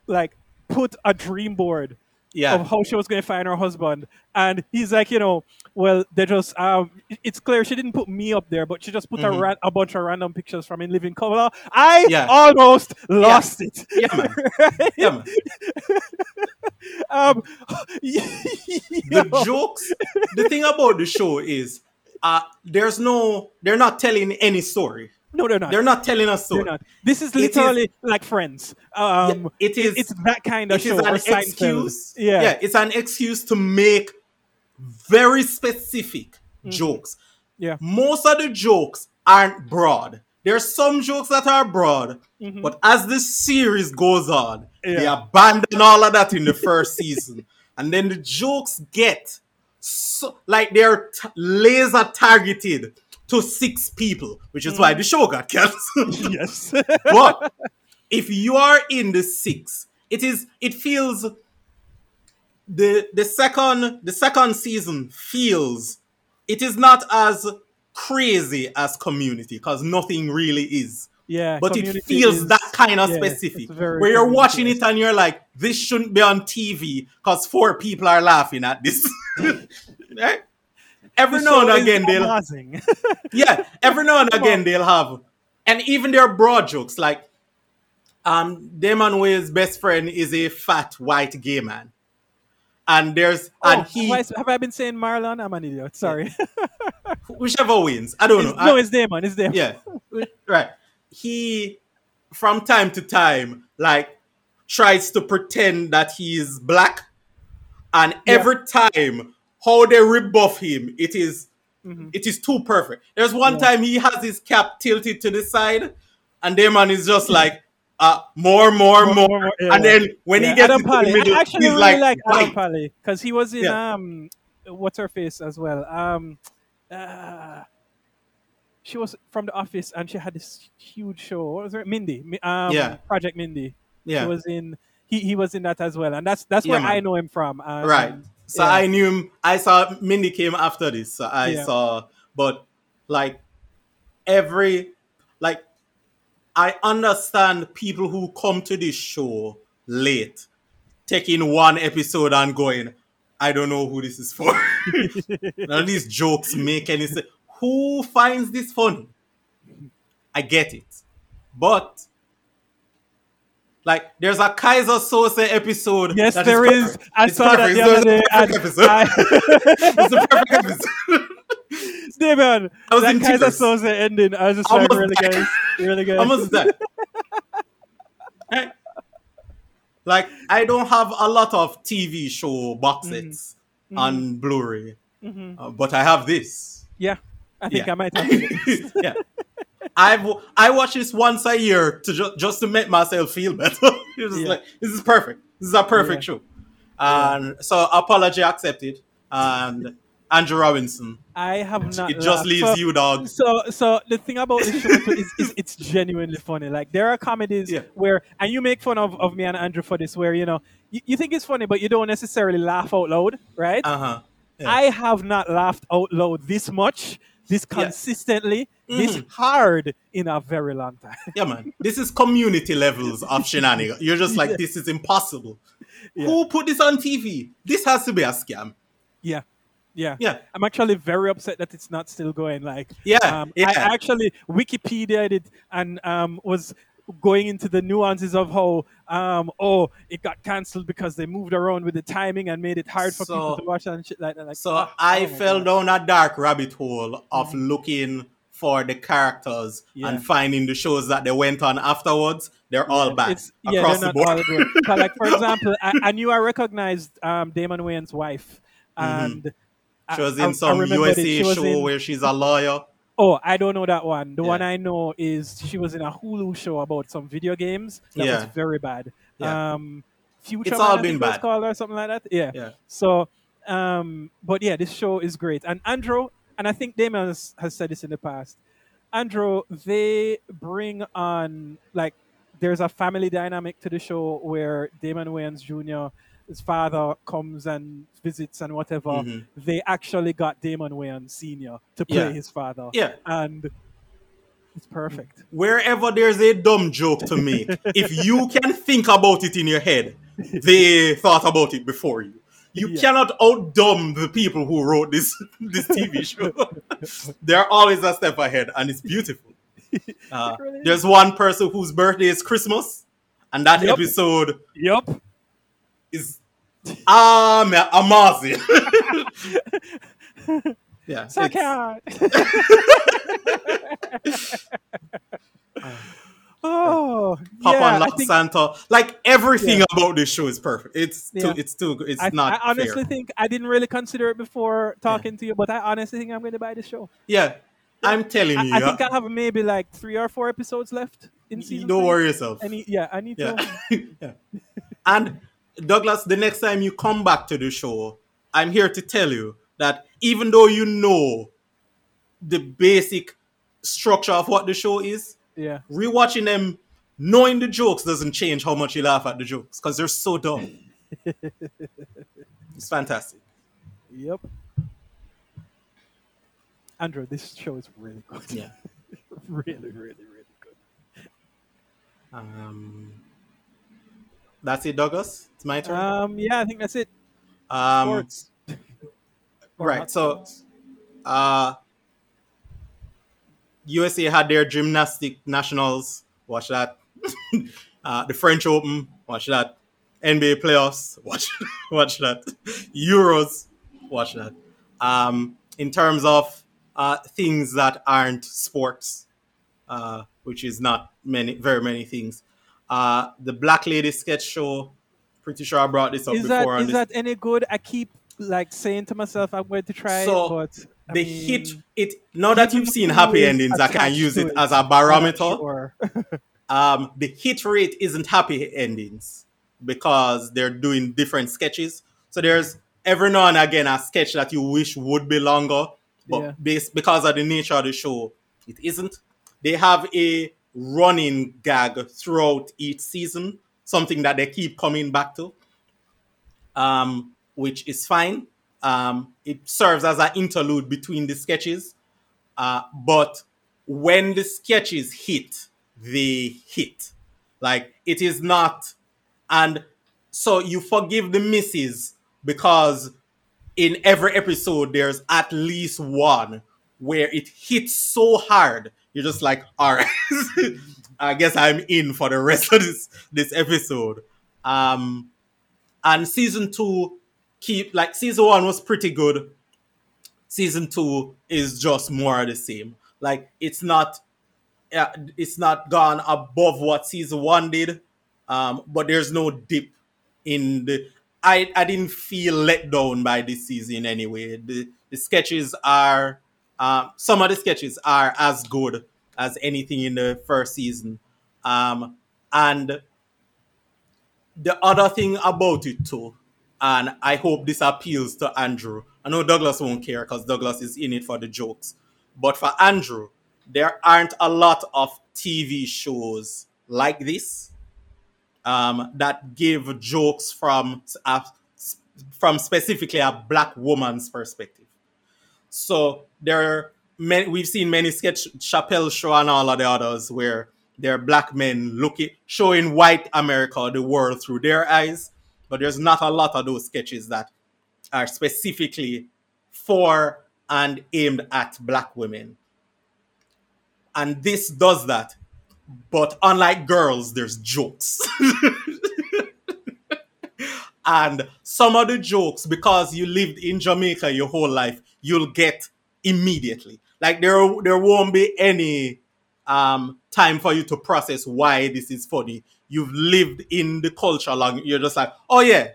like put a dream board yeah. of how she was going to find her husband, and he's like, you know, well, they just um, it's clear she didn't put me up there, but she just put a, Mhm. ran- a bunch of random pictures from in living color. I Yeah. almost lost it. Yeah, man. Right? Yeah, man. um, the jokes the thing about the show is uh, there's no, they're not telling any story. No, they're not. They're not telling us so. This is It is- literally like Friends. Um, Yeah, it is- It's that kind of It is show. an excuse. Yeah. yeah, it's an excuse to make very specific jokes. Mm-hmm. Yeah. Most of the jokes aren't broad. There's some jokes that are broad, but as the series goes on, they Mm-hmm. Abandon all of that in the first season, and then the jokes get so like they're t- laser targeted to six people, which is why the show got canceled. Yes. but if you are in the six, it is it feels the the second the second season feels it is not as crazy as community because nothing really is. yeah. But it feels is- that kind of yeah, specific. Where you're watching it and you're like, this shouldn't be on TV because four people are laughing at this. right? Every now and again they'll yeah, every now and again they'll have, and even their broad jokes like, um, Damon Way's best friend is a fat white gay man, and there's Oh, and he have, I, have I been saying Marlon? I'm an idiot. Sorry. whichever wins, I don't know. It's- no, I- it's Damon. It's Damon. yeah, right. He from time to time like tries to pretend that he's black, and Yeah. every time how they rebuff him, it is it is too perfect. There's one Mm-hmm. Yeah. time he has his cap tilted to the side, and Damon is just like, uh, more, more, more, More, yeah. and then when Yeah, he gets Adam into the middle, I actually he's really like, like Adam. Pally because he was in um, what's her face as well. Um, uh, she was from the office and she had this huge show. What was it? Mindy. Mi- Um, Yeah. Project Mindy. Yeah. He was in. He, he was in that as well, and that's that's where man. I know him from. And, right. So yeah. I knew him. I saw Mindy came after this. So I Yeah. saw, but like every like I understand people who come to this show late, taking one episode and going, I don't know who this is for. None of these jokes make any sense. Who finds this funny? I get it, but. Like there's a Keyser Söze episode. Yes, there is. perfect. I It's saw that the It's other the day. perfect episode. I- it's the perfect episode. Damon, I was that in Keyser tears. Söze ending. I was just I like, really died. good, really good. Almost. Eh? like I don't have a lot of TV show box Mm-hmm. sets on Blu-ray, uh, but I have this. yeah, I think Yeah. I might have. yeah. I've I watch this once a year to ju- just to make myself feel better. It was Yeah. like this is perfect. This is a perfect Yeah. show. And so apology accepted. And Andrew Robinson. I have not. it just laughed. leaves So- you, dog. So, so the thing about this show is, is it's genuinely funny. Like there are comedies Yeah. where, and you make fun of, of me and Andrew for this, where you know you, you think it's funny, but you don't necessarily laugh out loud, right? Uh huh. Yeah. I have not laughed out loud this much, this Yeah. consistently, this Mhm. hard in a very long time. Yeah, man. This is community levels of shenanigans. You're just like, this is impossible. Who put this on TV? This has to be a scam. Yeah. Yeah. Yeah. I'm actually very upset that it's not still going. Like, Yeah, um, yeah. I actually Wikipedia it and um, was going into the nuances of how, um, oh, it got cancelled because they moved around with the timing and made it hard for people to watch and shit like that. Like, So ah, I oh fell God. down a dark rabbit hole of looking for the characters Yeah. and finding the shows that they went on afterwards. They're all bad It's, yeah, across the board. But like, for example, I, I knew I recognized um, Damon Wayne's wife, and she was I- I in some it. USA show in- where she's a lawyer. Oh, I don't know that one. The one I know is she was in a Hulu show about some video games that was very bad. Yeah. Um, Future It's Man, all been bad. called or something like that. Yeah. Yeah. So, um, but yeah, this show is great. And Andrew, and I think Damon has, has said this in the past. Andrew, they bring on like there's a family dynamic to the show where Damon Wayans Jr. His father comes and visits and whatever. Mhm. They actually got Damon Wayans Sr. to play Yeah. his father. Yeah. And it's perfect. Wherever there's a dumb joke to make, if you can think about it in your head, they thought about it before you. You Yeah. cannot outdumb the people who wrote this this TV show. They're always a step ahead, and it's beautiful. Uh, there's one person whose birthday is Christmas, and that Yep. episode Yup. Is um, amazing. Yeah, Suck it's- oh, Papa yeah, I think, Santa. Like everything Yeah. about this show is perfect. It's too it's too good. It's I, not I honestly fair. think I didn't really consider it before talking to you, but I honestly think I'm going to buy this show. Yeah. I'm telling I, you. I think I have maybe like three or four episodes left in season. don't three. worry yourself. I need, yeah, I need Yeah. to. yeah. And Douglas, the next time you come back to the show, I'm here to tell you that even though you know the basic structure of what the show is, Yeah, rewatching them, knowing the jokes doesn't change how much you laugh at the jokes because they're so dumb. it's fantastic. yep. Andrew, this show is really good. Yeah. really, really, really good. Um, that's it, Douglas. My turn. Um, yeah, I think that's it. Um, Sports. Right. So, uh, USA had their gymnastic nationals. Watch that. uh, the French Open. Watch that. NBA playoffs. Watch watch that. Euros. Watch that. Um, in terms of uh, things that aren't sports, uh, which is not many, very many things. Uh, the Black Lady Sketch Show. Pretty sure I brought this up is before. that is this that any good? I keep like saying to myself, I'm going to try So, it, but I the mean, hit it now that you've seen happy endings i can use it it, as a barometer sure. um the hit rate isn't happy endings because they're doing different sketches so there's every now and again a sketch that you wish would be longer but Yeah. based because of the nature of the show it isn't they have a running gag throughout each season something that they keep coming back to um, which is fine. Um, it serves as an interlude between the sketches. Uh, but when the sketches hit, they hit. Like it is not, and so you forgive the misses because in every episode there's at least one where it hits so hard you're just like, all right, I guess I'm in for the rest of this this episode. Um, and season two keep like season one was pretty good. Season two is just more of the same. Like it's not uh, it's not gone above what season one did um but there's no dip in the i i didn't feel let down by this season anyway. The the sketches are um some of the sketches are as good as anything in the first season um and the other thing about it too, and I hope this appeals to Andrew. I know Douglas won't care because Douglas is in it for the jokes. But for Andrew, there aren't a lot of TV shows like this um, that give jokes from a, from specifically a black woman's perspective. So there many, we've seen many sketch Chappelle show and all of the others where there are black men looking showing white America the world through their eyes, but there's not a lot of those sketches that are specifically for and aimed at black women. And this does that. But unlike girls, there's jokes. and some of the jokes, because you lived in Jamaica your whole life, you'll get immediately. Like there, there won't be any um, time for you to process why this is funny. You've lived in the culture long. You're just like, oh yeah,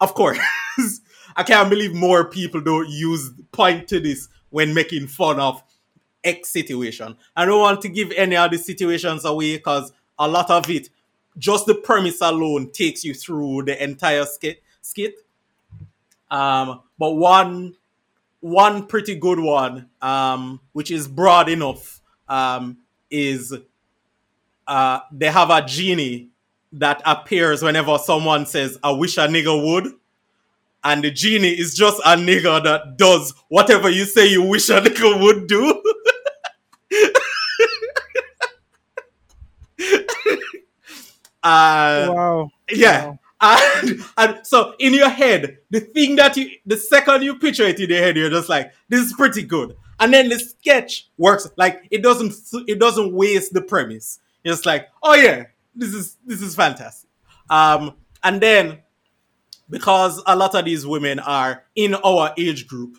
of course. I can't believe more people don't use point to this when making fun of X situation. I don't want to give any of the situations away because a lot of it, just the premise alone takes you through the entire skit. skit. Um, but one one pretty good one, um, which is broad enough, um, is uh, they have a genie that appears whenever someone says, I wish a nigga would. And the genie is just a nigga that does whatever you say you wish a nigga would do. uh, wow. yeah. Wow. And, and so in your head, the thing that you, the second you picture it in your head, you're just like, this is pretty good. And then the sketch works like it doesn't, it doesn't waste the premise. It's like, oh yeah, this is this is fantastic. Um, and then because a lot of these women are in our age group,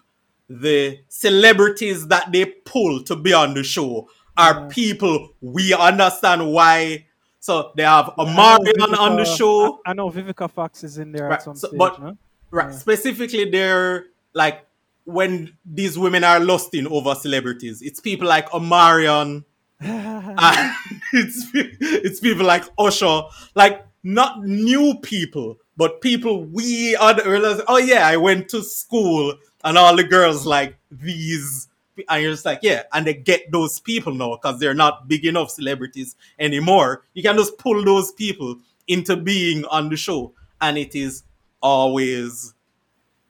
the celebrities that they pull to be on the show are people we understand why. So they have Omarion on on the show. I, I know Vivica Fox is in there Right, at some so- stage, but- no? Right. Specifically, they're like when these women are lusting over celebrities. It's people like Omarion. and uh, it's it's people like Usher, like not new people, but people we are the. Oh yeah, I went to school, and all the girls like these, and you're just like yeah, and they get those people now because they're not big enough celebrities anymore. You can just pull those people into being on the show, and it is always.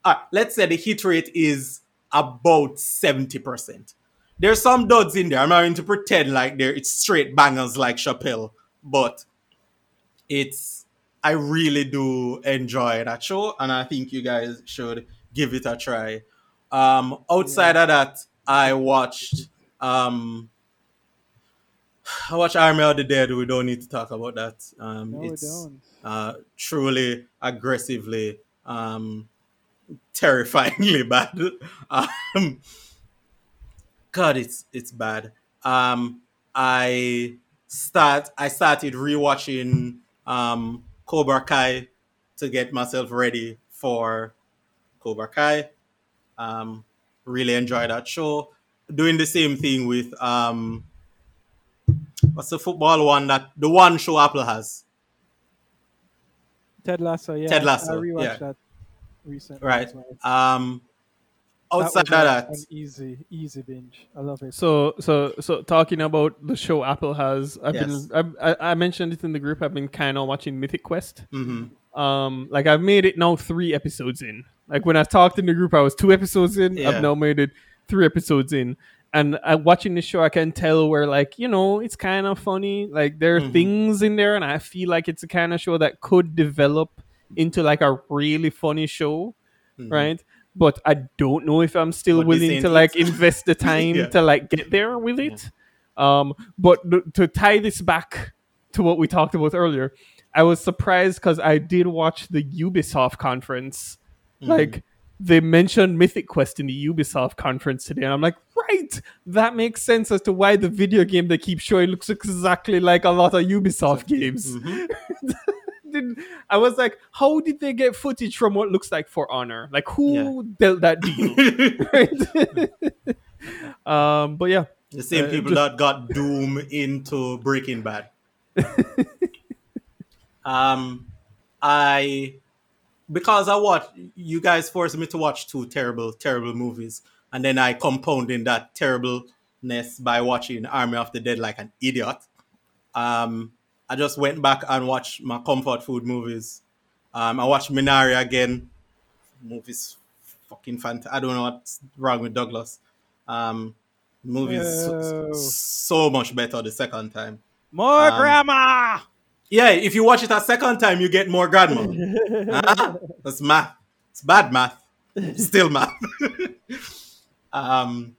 Uh, let's say the hit rate is about 70%. There's some duds in there. I'm not going to pretend like they're it's straight bangers like Chappelle, but it's I really do enjoy that show, and I think you guys should give it a try. Um, outside of that, I watched um, I watched Army of the Dead. We don't need to talk about that. Um, No, it's uh, truly aggressively um, terrifyingly bad. Um, God, it's it's bad. Um, I start I started rewatching um, Cobra Kai to get myself ready for Cobra Kai. Um, really enjoy that show. Doing the same thing with um, what's the football one that the one show Apple has. Ted Lasso, yeah. Ted Lasso, I rewatched yeah. that recently. Right. Um, outside that of was that, an easy, easy binge. I love it. So, so, so talking about the show Apple has, I've Yes. been, I, I, I mentioned it in the group. I've been kind of watching Mythic Quest. mhm. Um, like I've made it now three episodes in. Like when I talked in the group, I was two episodes in. Yeah. I've now made it three episodes in. And I, watching the show, I can tell where like you know it's kind of funny. Like there are Mhm. things in there, and I feel like it's a kind of show that could develop into like a really funny show, Mhm. right? But I don't know if I'm still this willing to like invest the time Yeah. to like get there with it. Um, but th- to tie this back to what we talked about earlier, I was surprised because I did watch the Ubisoft conference. Mm. Like they mentioned Mythic Quest in the Ubisoft conference today, and I'm like, right, that makes sense as to why the video game they keep showing looks exactly like a lot of Ubisoft games. Mhm. I was like, how did they get footage from what looks like For Honor? Like, who dealt that deal? right? um, but yeah, the same Uh, people just- that got Doom into Breaking Bad. um, I because I watch you guys forced me to watch two terrible, terrible movies, and then I compounded that terribleness by watching Army of the Dead like an idiot. Um, I just went back and watched my comfort food movies. Um, I watched Minari again. Movies fucking fantastic. I don't know what's wrong with Douglas. Um, movies so, so much better the second time. More Um, grandma. Yeah, if you watch it a second time, you get more grandma. Ah, That's math. It's bad math. Still math. um,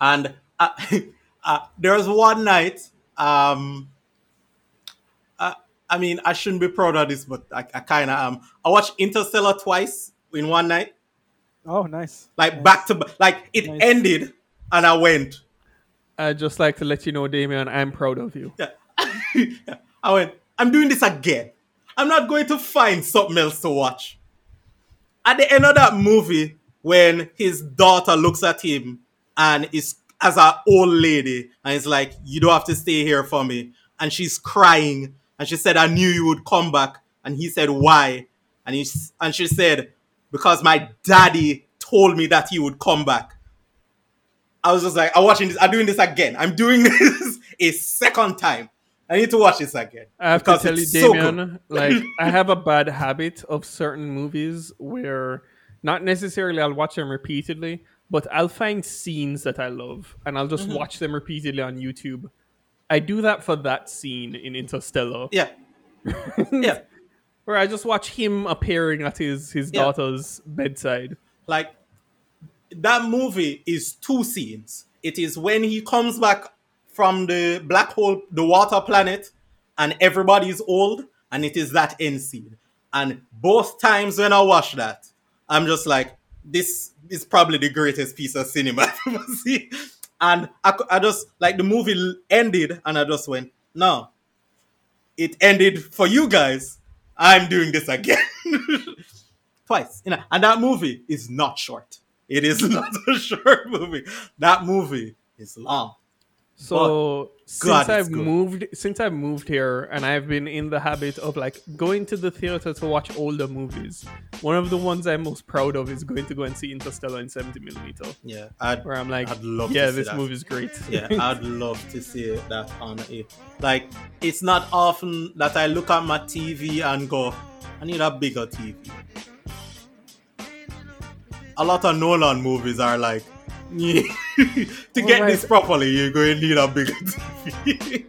and uh, uh, there was one night. Um, uh, I mean, I shouldn't be proud of this, but I, I kind of am. I watched Interstellar twice in one night, Oh, nice. like Nice. back to. Like it Nice. ended, and I went. I'd just like to let you know, Damien, I'm proud of you. Yeah. I went, I'm doing this again. I'm not going to find something else to watch. At the end of that movie, when his daughter looks at him and is as an old lady and is like, You don't have to stay here for me. And she's crying. And she said, I knew you would come back. And he said, Why? And he and she said, Because my daddy told me that he would come back. I was just like, I'm watching this, I'm doing this again. I'm doing this a second time. I need to watch this again. I have to tell you, it's so Damien, like I have a bad habit of certain movies where not necessarily I'll watch them repeatedly, but I'll find scenes that I love and I'll Mm-hmm. just watch them repeatedly on YouTube. I do that for that scene in Interstellar, Yeah. yeah. where I just watch him appearing at his his Yeah. daughter's bedside. Like that movie is two scenes. It is when he comes back from the black hole, the water planet, and everybody's old, and it is that end scene. And both times when I watch that, I'm just like, this is probably the greatest piece of cinema I've ever seen. And I, I just like the movie ended, and I just went, no, it ended for you guys. I'm doing this again twice. You know, and that movie is not short. It is not a short movie. That movie is long. So oh, God, since I've good. moved since I've moved here and I've been in the habit of like going to the theater to watch older movies, one of the ones I'm most proud of is going to go and see Interstellar in 70 millimeter. Yeah, I'd, Where I'm like, I'd love yeah, to this that. movie's great. yeah, I'd love to see that on it. Like, it's not often that I look at my TV and go, I need a bigger TV. A lot of Nolan movies are like, to get Alright. this properly, you're going to need a bigger TV.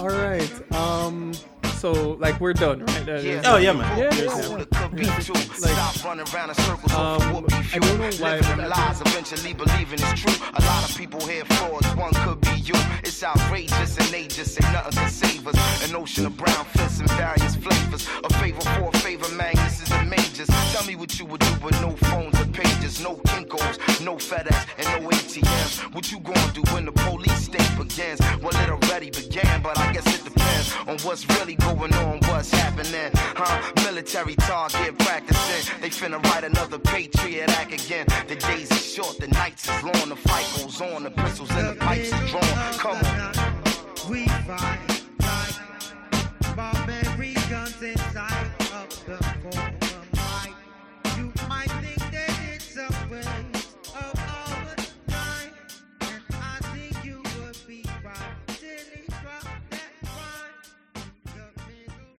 All right. Um. So like we're done, right? Uh, Yeah. oh, yeah, man. Yeah, yeah. is what it could be too. Like, Stop running around in circles um, what we I feel. don't know why, Living but them I lies, eventually believing it's true. A lot of people here frauds. One could be you. It's outrageous and they just say nothing can save us. An ocean of brown fists and various flavors. A favor for a favor, man. This is the Tell me what you would do with no phones or pages, no Kinkos, no FedEx, and no ATMs. What you gonna do when the police state begins? Well, it already began, but I guess it depends on what's really going on, what's happening. Huh? Military target practicing. They finna write another Patriot Act again. The days are short, the nights is long, the fight goes on, the pistols and the pipes are drawn. Come on. We fight like guns